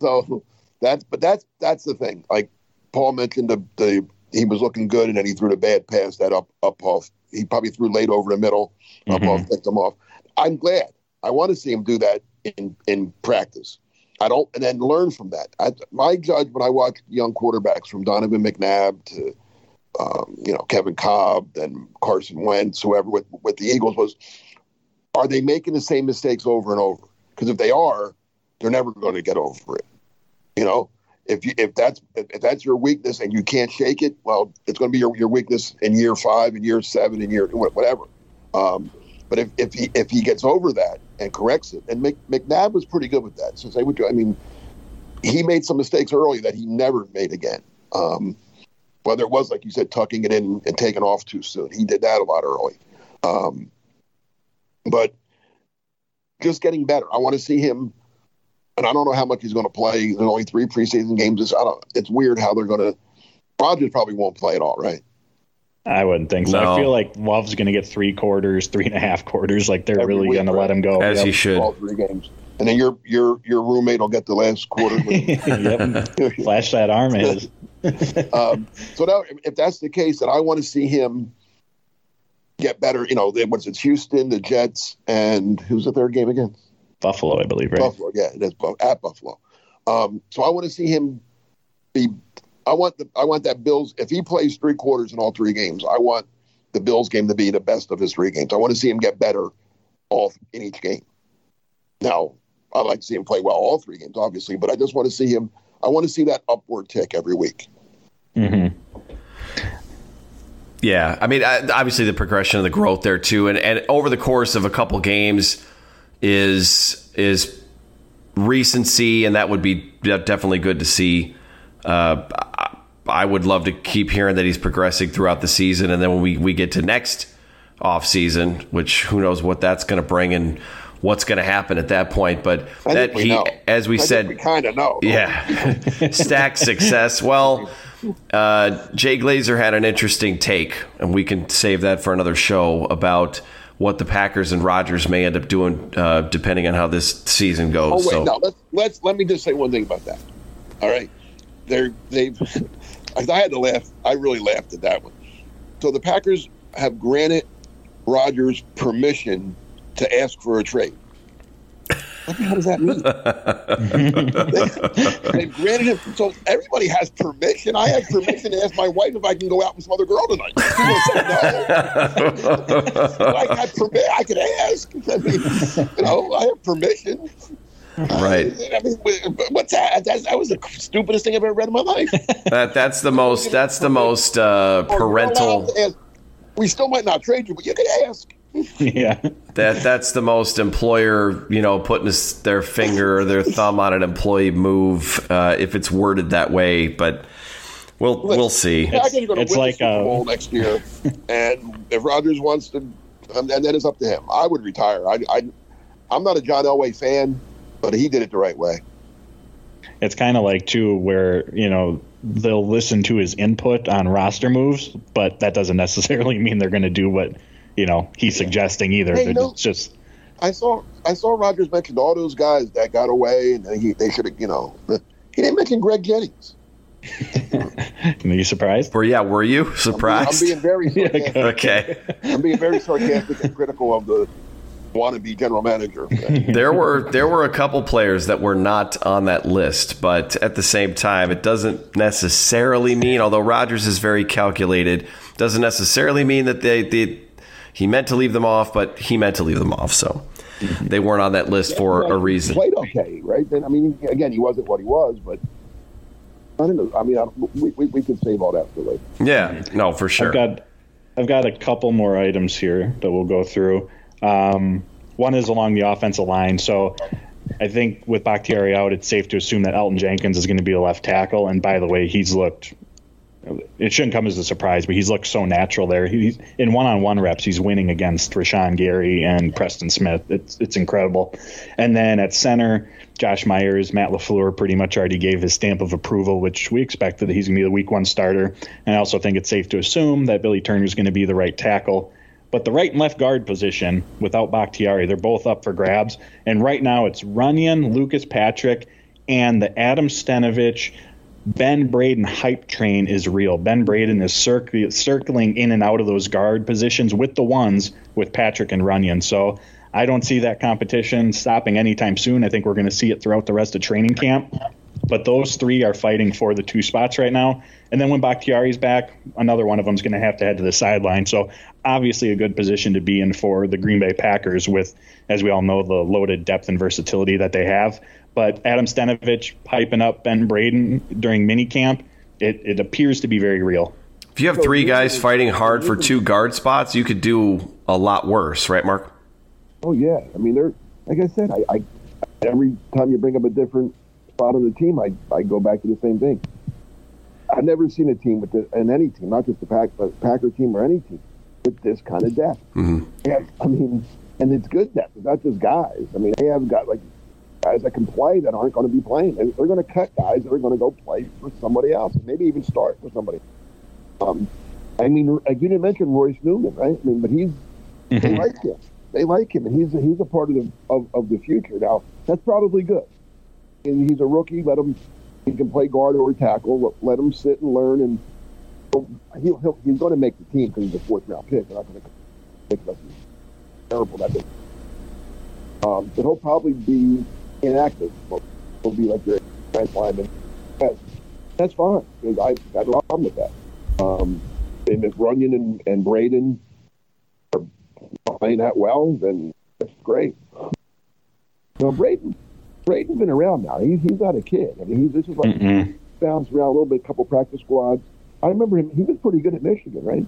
Speaker 3: So that's, but that's that's the thing. Like Paul mentioned, the the he was looking good, and then he threw the bad pass that up up off. He probably threw late over the middle, up
Speaker 4: Mhm.
Speaker 3: off, picked him off. I'm glad. I want to see him do that in in practice. I don't, and then learn from that. I, my judge when I watch young quarterbacks from Donovan McNabb to um, you know Kevin Kolb and Carson Wentz, whoever with with the Eagles was, are they making the same mistakes over and over? Because if they are, they're never going to get over it. You know, if you if that's if that's your weakness and you can't shake it, well, it's going to be your, your weakness in year five, in year seven, in year whatever. Um, but if, if he if he gets over that and corrects it, and Mc, McNabb was pretty good with that. Say what you, I mean, he made some mistakes early that he never made again. Um, whether it was like you said, tucking it in and taking off too soon, he did that a lot early. Um, but just getting better. I want to see him, and I don't know how much he's going to play. There's only three preseason games. It's, I don't, it's weird how they're going to. Rodgers probably won't play at all, right?
Speaker 4: I wouldn't think so.
Speaker 2: No.
Speaker 4: I feel like Love's going to get three quarters, three and a half quarters. Like they're
Speaker 3: Every
Speaker 4: really going to let him go.
Speaker 2: As
Speaker 4: Yep.
Speaker 2: he should.
Speaker 3: All three games, and then your your your roommate will get the last quarter.
Speaker 4: yep. Flash that arm is.
Speaker 3: um, so now, if- if that's the case, then I want to see him get better. You know, what's it's Houston, the Jets, and who's the third game again?
Speaker 4: Buffalo, I believe, right?
Speaker 3: Buffalo. Yeah, it is at Buffalo. Um, so I want to see him be. I want the I want that Bills. If he plays three quarters in all three games, I want the Bills game to be the best of his three games. I want to see him get better all in each game. Now, I'd like to see him play well all three games, obviously, but I just want to see him. I want to see that upward tick every week.
Speaker 4: hmm
Speaker 2: Yeah, I mean, obviously the progression of the growth there too, and and over the course of a couple games is is recency, and that would be definitely good to see. Uh, I- would love to keep hearing that he's progressing throughout the season, and then when we we get to next off season, which who knows what that's going to bring and what's going to happen at that point, but
Speaker 3: I
Speaker 2: that he,
Speaker 3: know.
Speaker 2: as we
Speaker 3: I
Speaker 2: said,
Speaker 3: we kind of know.
Speaker 2: yeah. Stack success. Well, uh, Jay Glazer had an interesting take, and we can save that for another show about what the Packers and Rodgers may end up doing, uh, depending on how this season goes.
Speaker 3: Oh wait,
Speaker 2: so,
Speaker 3: no. Let's let's let me just say one thing about that. All right, they're they've. I had to laugh. I really laughed at that one. So the Packers have granted Rodgers permission to ask for a trade. What the hell does that mean? they, have granted him. So everybody has permission. I have permission to ask my wife if I can go out with some other girl tonight. She no. I, I, permit, I could ask. I mean, you know, I have permission.
Speaker 2: Right.
Speaker 3: What's that? That's, that was the stupidest thing I've ever read in my life.
Speaker 2: That that's the most that's the most uh, parental.
Speaker 3: allowed to ask. We still might not trade you, but you could ask.
Speaker 4: yeah.
Speaker 2: That that's the most employer, you know, putting his, their finger or their thumb on an employee move uh, if it's worded that way. But we'll we'll see.
Speaker 3: I think you're
Speaker 4: it's like,
Speaker 3: the Super
Speaker 4: uh,
Speaker 3: Bowl next year, and if Rodgers wants to, and then it's up to him. I would retire. I, I, I'm not a John Elway fan, but he did it the right way.
Speaker 4: It's kind of like too where you know they'll listen to his input on roster moves, but that doesn't necessarily mean they're going to do what you know he's suggesting either.
Speaker 3: Hey,
Speaker 4: They're
Speaker 3: no-
Speaker 4: just
Speaker 3: I saw I saw Rodgers mentioned all those guys that got away, and he, they should have, you know, he didn't mention Greg Jennings.
Speaker 4: are you surprised?
Speaker 2: Were yeah? Were you surprised?
Speaker 3: I'm
Speaker 2: surprised?
Speaker 3: being very sarcastic.
Speaker 2: okay.
Speaker 3: I'm being very sarcastic and critical of the wannabe general manager.
Speaker 2: there were there were a couple players that were not on that list, but at the same time, it doesn't necessarily mean. Although Rodgers is very calculated, doesn't necessarily mean that they, they he meant to leave them off, but he meant to leave them off. So they weren't on that list for a reason.
Speaker 3: Played okay, right? Then I mean, again, he wasn't what he was, but I don't know. I mean, I, we, we we could save all that for later.
Speaker 2: Yeah, no, for sure.
Speaker 4: I've got I've got a couple more items here that we'll go through. Um, one is along the offensive line. So I think with Bakhtiari out, it's safe to assume that Elgton Jenkins is going to be a left tackle. And by the way, he's looked it shouldn't come as a surprise, but he's looked so natural there. He's in one-on-one reps. He's winning against Rashan Gary and Preston Smith. It's it's incredible. And then at center, Josh Myers, Matt LaFleur pretty much already gave his stamp of approval, which we expected that he's going to be the week one starter. And I also think it's safe to assume that Billy Turner is going to be the right tackle. But the right and left guard position without Bakhtiari, they're both up for grabs. And right now it's Runyan, Lucas Patrick, and the Adam Stenavich Ben Braden hype train is real. Ben Braden is circ- circling in and out of those guard positions with the ones with Patrick and Runyan. So I don't see that competition stopping anytime soon. I think we're going to see it throughout the rest of training camp. But those three are fighting for the two spots right now. And then when Bakhtiari's back, another one of them is going to have to head to the sideline. So obviously a good position to be in for the Green Bay Packers with, as we all know, the loaded depth and versatility that they have. But Adam Stenavich piping up Ben Braden during minicamp, it, it appears to be very real.
Speaker 2: If you have three guys fighting hard for two guard spots, you could do a lot worse, right, Mark?
Speaker 3: Oh yeah, I mean they're like I said, I, I every time you bring up a different spot on the team, I, I go back to the same thing. I've never seen a team with this, and any team, not just the Pack, but Packer team or any team, with this kind of depth.
Speaker 2: Mm-hmm.
Speaker 3: Yeah, I mean, and it's good depth. It's not just guys. I mean, they have got like guys that can play that aren't going to be playing. They're going to cut guys that are going to go play for somebody else, maybe even start for somebody. Um, I mean, you didn't mention Royce Newman, right? I mean, but he's mm-hmm. they like him. They like him, and he's a, he's a part of the of, of the future. Now, that's probably good. And he's a rookie. Let him he can play guard or tackle. Let him sit and learn, and he'll, he'll he's going to make the team because he's a fourth round pick. They're not going to make us terrible that big. Um, but he'll probably be inactive will be like your lineman. That's, that's fine because I got no problem with that. Um, and if Runyan and, and Braden are playing that well, then that's great. Now Braden, Braden's been around now. He's he's not a kid. I mean, he's this is like mm bounced around a little bit, a couple practice squads. I remember him. He was pretty good at Michigan, right?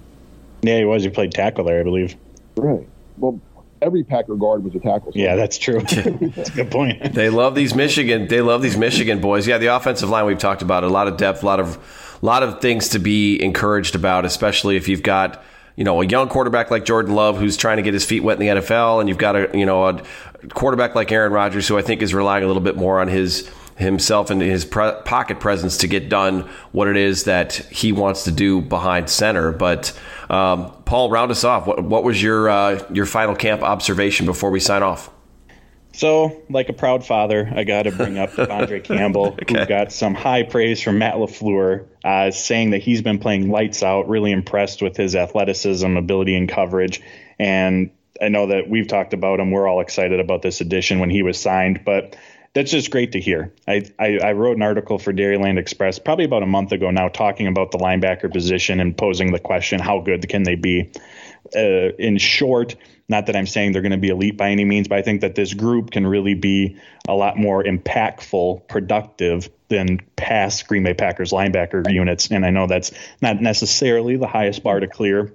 Speaker 4: Yeah, he was. He played tackle there, I believe.
Speaker 3: Right. Well, every Packer guard was a tackle.
Speaker 4: Yeah, that's true. that's a good point.
Speaker 2: they love these Michigan. They love these Michigan boys. Yeah, the offensive line we've talked about a lot of depth, a lot of, a lot of things to be encouraged about, especially if you've got you know a young quarterback like Jordan Love who's trying to get his feet wet in the NFL, and you've got a you know a quarterback like Aaron Rodgers who I think is relying a little bit more on his himself and his pre- pocket presence to get done what it is that he wants to do behind center. But um, Paul, round us off. What, what was your uh, your final camp observation before we sign off?
Speaker 4: So, like a proud father, I got to bring up Andre Campbell, okay. who got some high praise from Matt LaFleur, uh, saying that he's been playing lights out, really impressed with his athleticism, ability, and coverage. And I know that we've talked about him. We're all excited about this addition when he was signed, but that's just great to hear. I, I, I, wrote an article for Dairyland Express probably about a month ago now, talking about the linebacker position and posing the question, how good can they be? Uh, in short, not that I'm saying they're going to be elite by any means, but I think that this group can really be a lot more impactful, productive than past Green Bay Packers linebacker units. And I know that's not necessarily the highest bar to clear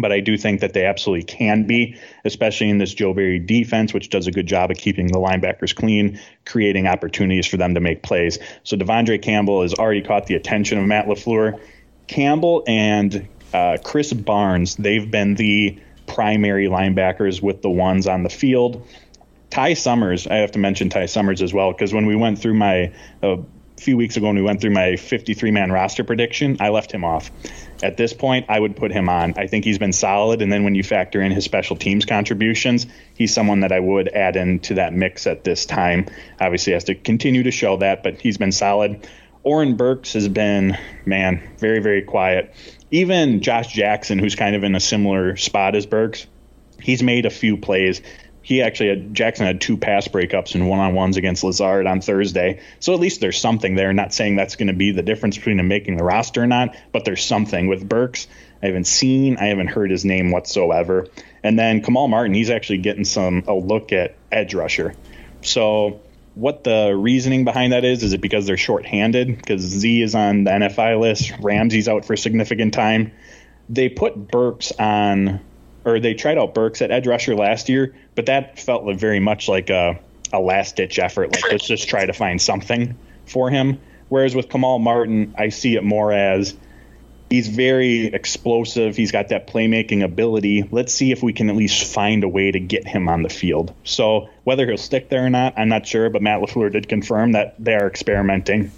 Speaker 4: but I do think that they absolutely can be, especially in this Joe Barry defense, which does a good job of keeping the linebackers clean, creating opportunities for them to make plays. So De'Vondre Campbell has already caught the attention of Matt LaFleur. Campbell and uh, Krys Barnes, they've been the primary linebackers with the ones on the field. Ty Summers, I have to mention Ty Summers as well, because when we went through my a few weeks ago when we went through my 53 man roster prediction, I left him off at this point, I would put him on. I think he's been solid. And then when you factor in his special teams contributions, he's someone that I would add into that mix at this time. Obviously, has to continue to show that, but he's been solid. Oren Burks has been, man, very, very quiet. Even Josh Jackson, who's kind of in a similar spot as Burks, he's made a few plays he actually had Jackson had two pass breakups and one on ones against Lazard on Thursday. So at least there's something there. Not saying that's going to be the difference between him making the roster or not, but there's something with Burks. I haven't seen, I haven't heard his name whatsoever. And then Kamal Martin, he's actually getting some a look at edge rusher. So what the reasoning behind that is, is it because they're shorthanded? Because Z is on the NFI list, Ramsey's out for significant time. They put Burks on or they tried out Burks at edge rusher last year, but that felt very much like a, a last ditch effort. Like let's just try to find something for him. Whereas with Kamal Martin, I see it more as He's very explosive. He's got that playmaking ability. Let's see if we can at least find a way to get him on the field. So whether he'll stick there or not, I'm not sure. But Matt Lafleur did confirm that they are experimenting.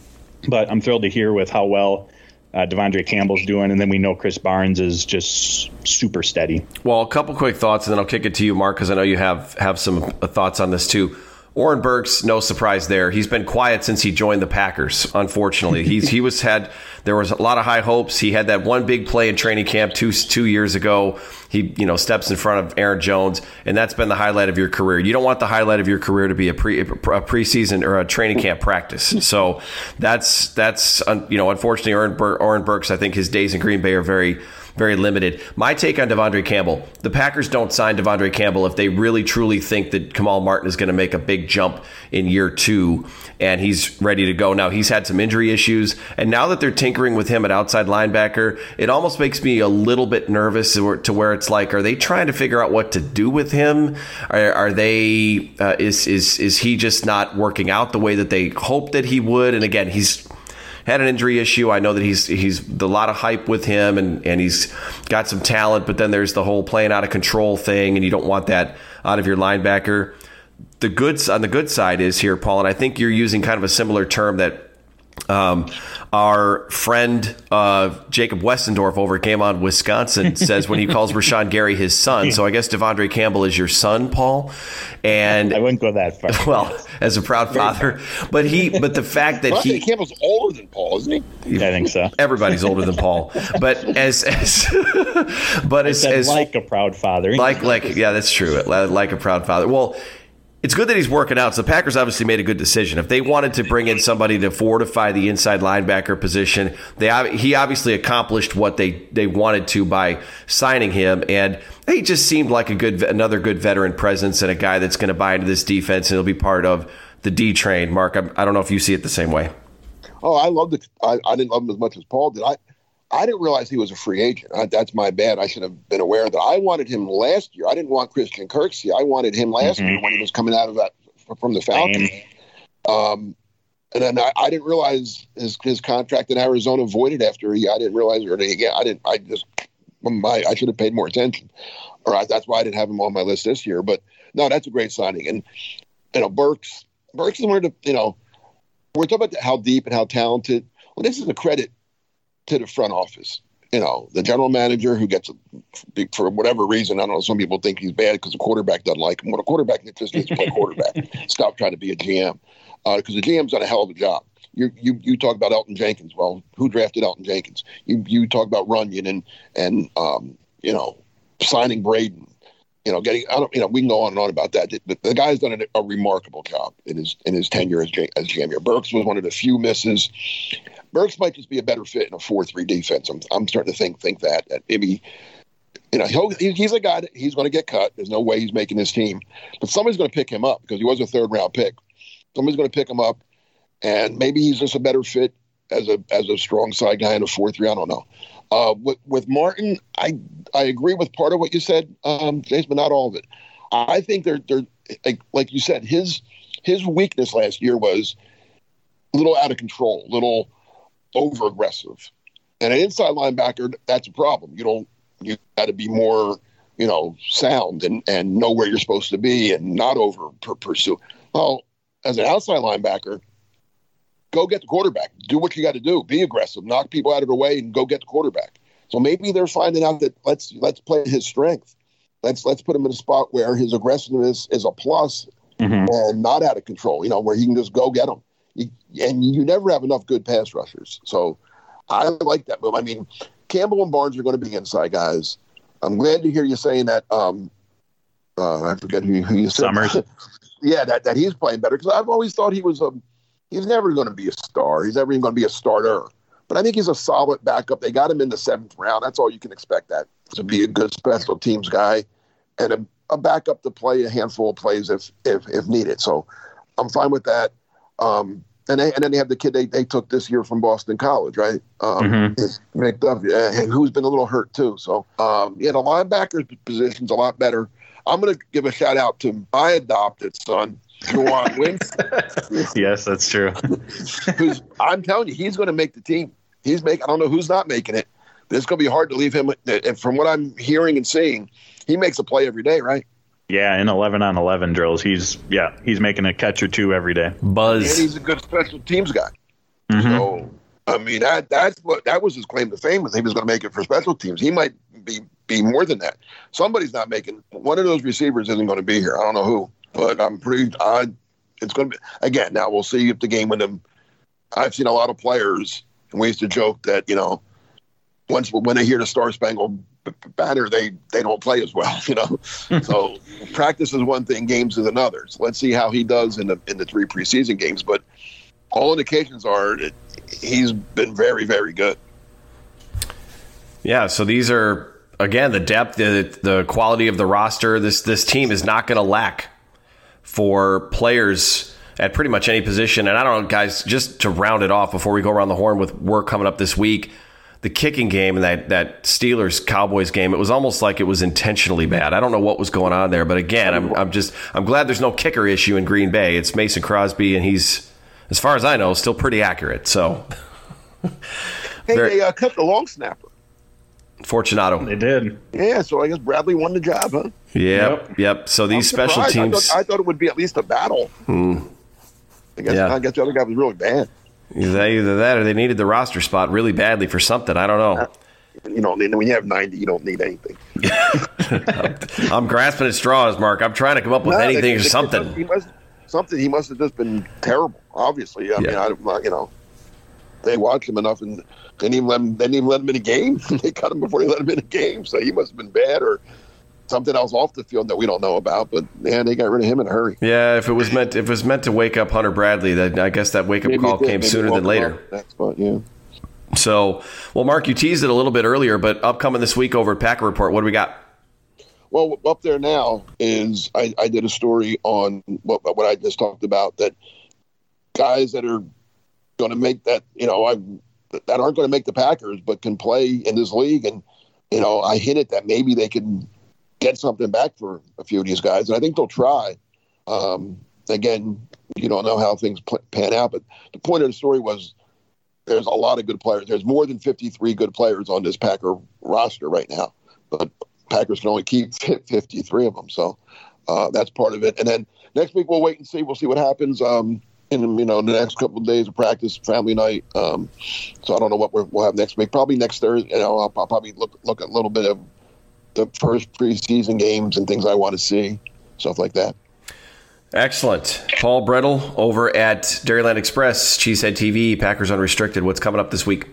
Speaker 4: But I'm thrilled to hear with how well uh, De'Vondre Campbell's doing, and then we know Krys Barnes is just super steady.
Speaker 2: Well, a couple quick thoughts, and then I'll kick it to you, Mark, because I know you have have some thoughts on this too. Oren Burks, no surprise there. He's been quiet since he joined the Packers. Unfortunately, he's he was had there was a lot of high hopes. He had that one big play in training camp two two years ago. He you know steps in front of Aaron Jones, and that's been the highlight of your career. You don't want the highlight of your career to be a pre a preseason or a training camp practice. So that's that's you know unfortunately Oren, Bur- Oren Burks. I think his days in Green Bay are very very limited. My take on De'Vondre Campbell: the Packers don't sign De'Vondre Campbell if they really truly think that Kamal Martin is going to make a big jump in year two and he's ready to go. Now he's had some injury issues, and now that they're tinkering with him at outside linebacker, it almost makes me a little bit nervous to where it's like, are they trying to figure out what to do with him? Are, are they uh, is is is he just not working out the way that they hoped that he would? And again, he's had an injury issue. I know that he's he's a lot of hype with him, and and he's got some talent. But then there's the whole playing out of control thing, and you don't want that out of your linebacker. The goods on the good side is here, Paul, and I think you're using kind of a similar term that um, our friend uh, Jacob Westendorf over at Game On Wisconsin says when he calls Rashan Gary his son. So I guess De'Vondre Campbell is your son, Paul. And
Speaker 4: I wouldn't go that far.
Speaker 2: Well, as a proud father, but he, but the fact that he
Speaker 3: Campbell's older than Paul, isn't he?
Speaker 4: I think so.
Speaker 2: Everybody's older than Paul, but as as but as, as
Speaker 4: like a proud father,
Speaker 2: like like yeah, that's true. Like a proud father. Well it's good that he's working out. So the Packers obviously made a good decision. If they wanted to bring in somebody to fortify the inside linebacker position, they he obviously accomplished what they they wanted to by signing him, and he just seemed like a good another good veteran presence and a guy that's going to buy into this defense and he'll be part of the D train. Mark, I, I don't know if you see it the same way.
Speaker 3: Oh, I loved it. I, I didn't love him as much as Paul did. I I didn't realize he was a free agent. I, that's my bad. I should have been aware that. I wanted him last year. I didn't want Christian Kirksey. I wanted him last mm-hmm. year when he was coming out of that from the Falcons. Um, and then I, I, didn't realize his his contract in Arizona voided after he. I didn't realize or again. I didn't. I just my I should have paid more attention, or I, that's why I didn't have him on my list this year. But no, that's a great signing. And you know, Burks Burks is one of the you know we're talking about how deep and how talented. Well, this is a credit to the front office. You know, the general manager who gets, a, for whatever reason, I don't know, some people think he's bad because the quarterback doesn't like him. When a quarterback just needs to play quarterback, stop trying to be a GM because uh, the GM's done a hell of a job. You, you you talk about Elgton Jenkins. Well, who drafted Elgton Jenkins? You you talk about Runyan and and um, you know signing Braden. You know, getting I don't you know we can go on and on about that. But the guy's done a, a remarkable job in his in his tenure as as GM. Burks was one of the few misses. Burks might just be a better fit in a four-three defense. I'm, I'm starting to think think that that maybe you know he'll, he's a guy that he's going to get cut. There's no way he's making his team, but somebody's going to pick him up because he was a third-round pick. Somebody's going to pick him up, and maybe he's just a better fit as a as a strong side guy in a four-three. I don't know. Uh, with with Martin, I I agree with part of what you said, um, Jason, but not all of it. I think they're they're like, like you said, his his weakness last year was a little out of control, a little over aggressive. And an inside linebacker, that's a problem. You don't you got to be more, you know, sound and and know where you're supposed to be and not over pursue. Well, as an outside linebacker, go get the quarterback. Do what you got to do. Be aggressive. Knock people out of the way and go get the quarterback. So maybe they're finding out that let's let's play his strength. Let's let's put him in a spot where his aggressiveness is a plus mm-hmm. and not out of control. You know, where he can just go get them and you never have enough good pass rushers. So I like that move. I mean, Campbell and Barnes are going to be inside guys. I'm glad to hear you saying that. Um, uh, I forget who, who you said.
Speaker 4: Summers.
Speaker 3: yeah, that, that he's playing better because I've always thought he was a. He's never going to be a star. He's never even going to be a starter. But I think he's a solid backup. They got him in the seventh round. That's all you can expect. That to be a good special teams guy, and a, a backup to play a handful of plays if if if needed. So I'm fine with that. Um, and, they, and then they have the kid they, they took this year from Boston College, right? Um, mm-hmm. McDuffie, who's been a little hurt too. So, um, yeah, the linebacker position's a lot better. I'm going to give a shout out to my adopted son, Juwan Wentz.
Speaker 4: yes, that's true.
Speaker 3: who's I'm telling you, he's going to make the team. He's making. I don't know who's not making it, it's going to be hard to leave him. And from what I'm hearing and seeing, he makes a play every day, right?
Speaker 4: Yeah, in 11 on 11 drills, he's yeah he's making a catch or two every day.
Speaker 2: Buzz.
Speaker 3: And he's a good special teams guy. Mm-hmm. So I mean that that's what that was his claim to fame was he was going to make it for special teams. He might be be more than that. Somebody's not making one of those receivers isn't going to be here. I don't know who, but I'm pretty. I it's going to be again. Now we'll see if the game with them. I've seen a lot of players, and we used to joke that you know, once when they hear the Star Spangled Banner, they they don't play as well. You know, hmm. so practice is one thing, games is another. So let's see how he does in the in the three preseason games. But all indications are that he's been very very good.
Speaker 2: Yeah. So these are again the depth, the the quality of the roster. This this team is not going to lack for players at pretty much any position. And I don't know, guys, just to round it off before we go around the horn with work coming up this week, the kicking game and that, that Steelers Cowboys game, it was almost like it was intentionally bad. I don't know what was going on there, but again, I'm, I'm just, I'm glad there's no kicker issue in Green Bay. It's Mason Crosby, and he's, as far as I know, still pretty accurate. So,
Speaker 3: hey, Very, they uh, cut the long snapper.
Speaker 2: Fortunato.
Speaker 4: They did.
Speaker 3: Yeah, so I guess Bradley won the job, huh?
Speaker 2: Yep, yep. yep. So these special teams.
Speaker 3: I thought, I thought, it would be at least a battle.
Speaker 2: Hmm.
Speaker 3: I guess, yeah. I guess the other guy was really bad.
Speaker 2: Either that or they needed the roster spot really badly for something. I don't know.
Speaker 3: You don't when you have ninety. You don't need anything.
Speaker 2: I'm grasping at straws, Mark. I'm trying to come up with no, anything or something.
Speaker 3: He must something. He must have just been terrible. Obviously, I yeah. mean, I, you know, they watched him enough and they didn't even let him. They didn't even let him in a game. they cut him before they let him in a game. So he must have been bad or something else off the field that we don't know about. But man, they got rid of him in a hurry.
Speaker 2: Yeah, if it was meant if it was meant to wake up Hunter Bradley, that I guess that wake up call came sooner than later.
Speaker 3: That's what, yeah.
Speaker 2: So, well, Mark, you teased it a little bit earlier, but upcoming this week over at Packer Report, what do we got?
Speaker 3: Well, up there now is I, I did a story on what, what I just talked about that guys that are going to make that, you know, I that aren't going to make the Packers, but can play in this league. And, you know, I hinted that maybe they can get something back for a few of these guys. And I think they'll try. Um, again, you don't know how things pan out, but the point of the story was there's a lot of good players. There's more than 53 good players on this Packer roster right now, but Packers can only keep 53 of them. So uh, that's part of it. And then next week we'll wait and see. We'll see what happens. Um, in you know the next couple of days of practice, family night. Um, so I don't know what we will have next week. Probably next Thursday. You know, I'll, I'll, probably look look at a little bit of the first preseason games and things I want to see, stuff like that.
Speaker 2: Excellent. Paul Bretl over at Dairyland Express, Cheesehead TV, Packers Unrestricted. What's coming up this week?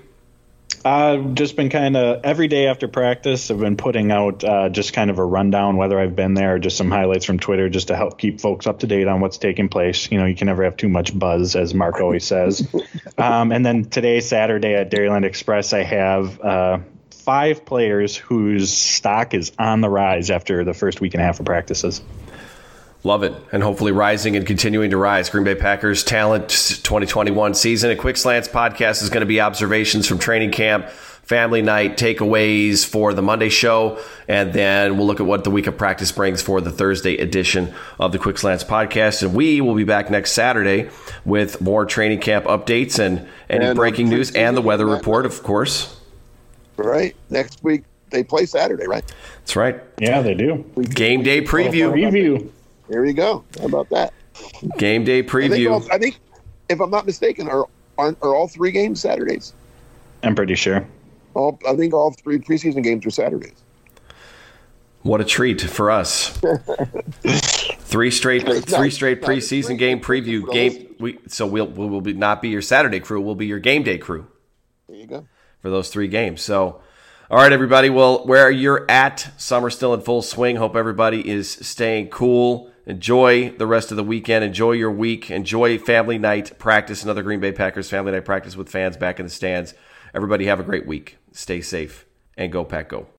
Speaker 4: I've just been kind of every day after practice. I've been putting out uh, just kind of a rundown, whether I've been there or just some highlights from Twitter, just to help keep folks up to date on what's taking place. You know, you can never have too much buzz, as Mark always says. um, and then today, Saturday at Dairyland Express, I have uh, five players whose stock is on the rise after the first week and a half of practices.
Speaker 2: Love it. And hopefully rising and continuing to rise. Green Bay Packers talent 2021 season. A Quick Slants podcast is going to be observations from training camp, family night, takeaways for the Monday show. And then we'll look at what the week of practice brings for the Thursday edition of the Quick Slants podcast. And we will be back next Saturday with more training camp updates and any and breaking news and the weather report, of course.
Speaker 3: Right. Next week, they play Saturday, right?
Speaker 2: That's right.
Speaker 4: Yeah, they do.
Speaker 2: Game day preview.
Speaker 4: Preview.
Speaker 3: There you go. How about that?
Speaker 2: Game day preview. I think,
Speaker 3: all, I think if I'm not mistaken, are, are are all three games Saturdays?
Speaker 4: I'm pretty sure.
Speaker 3: All I think all three preseason games are Saturdays.
Speaker 2: What a treat for us! three straight, three straight preseason game preview game. We so we'll we will be not be your Saturday crew. We'll be your game day crew.
Speaker 3: There you go
Speaker 2: for those three games. So all right, everybody. Well, where you're at, summer still in full swing. Hope everybody is staying cool. Enjoy the rest of the weekend. Enjoy your week. Enjoy family night practice, another Green Bay Packers family night practice with fans back in the stands. Everybody have a great week. Stay safe and go, Pack, go.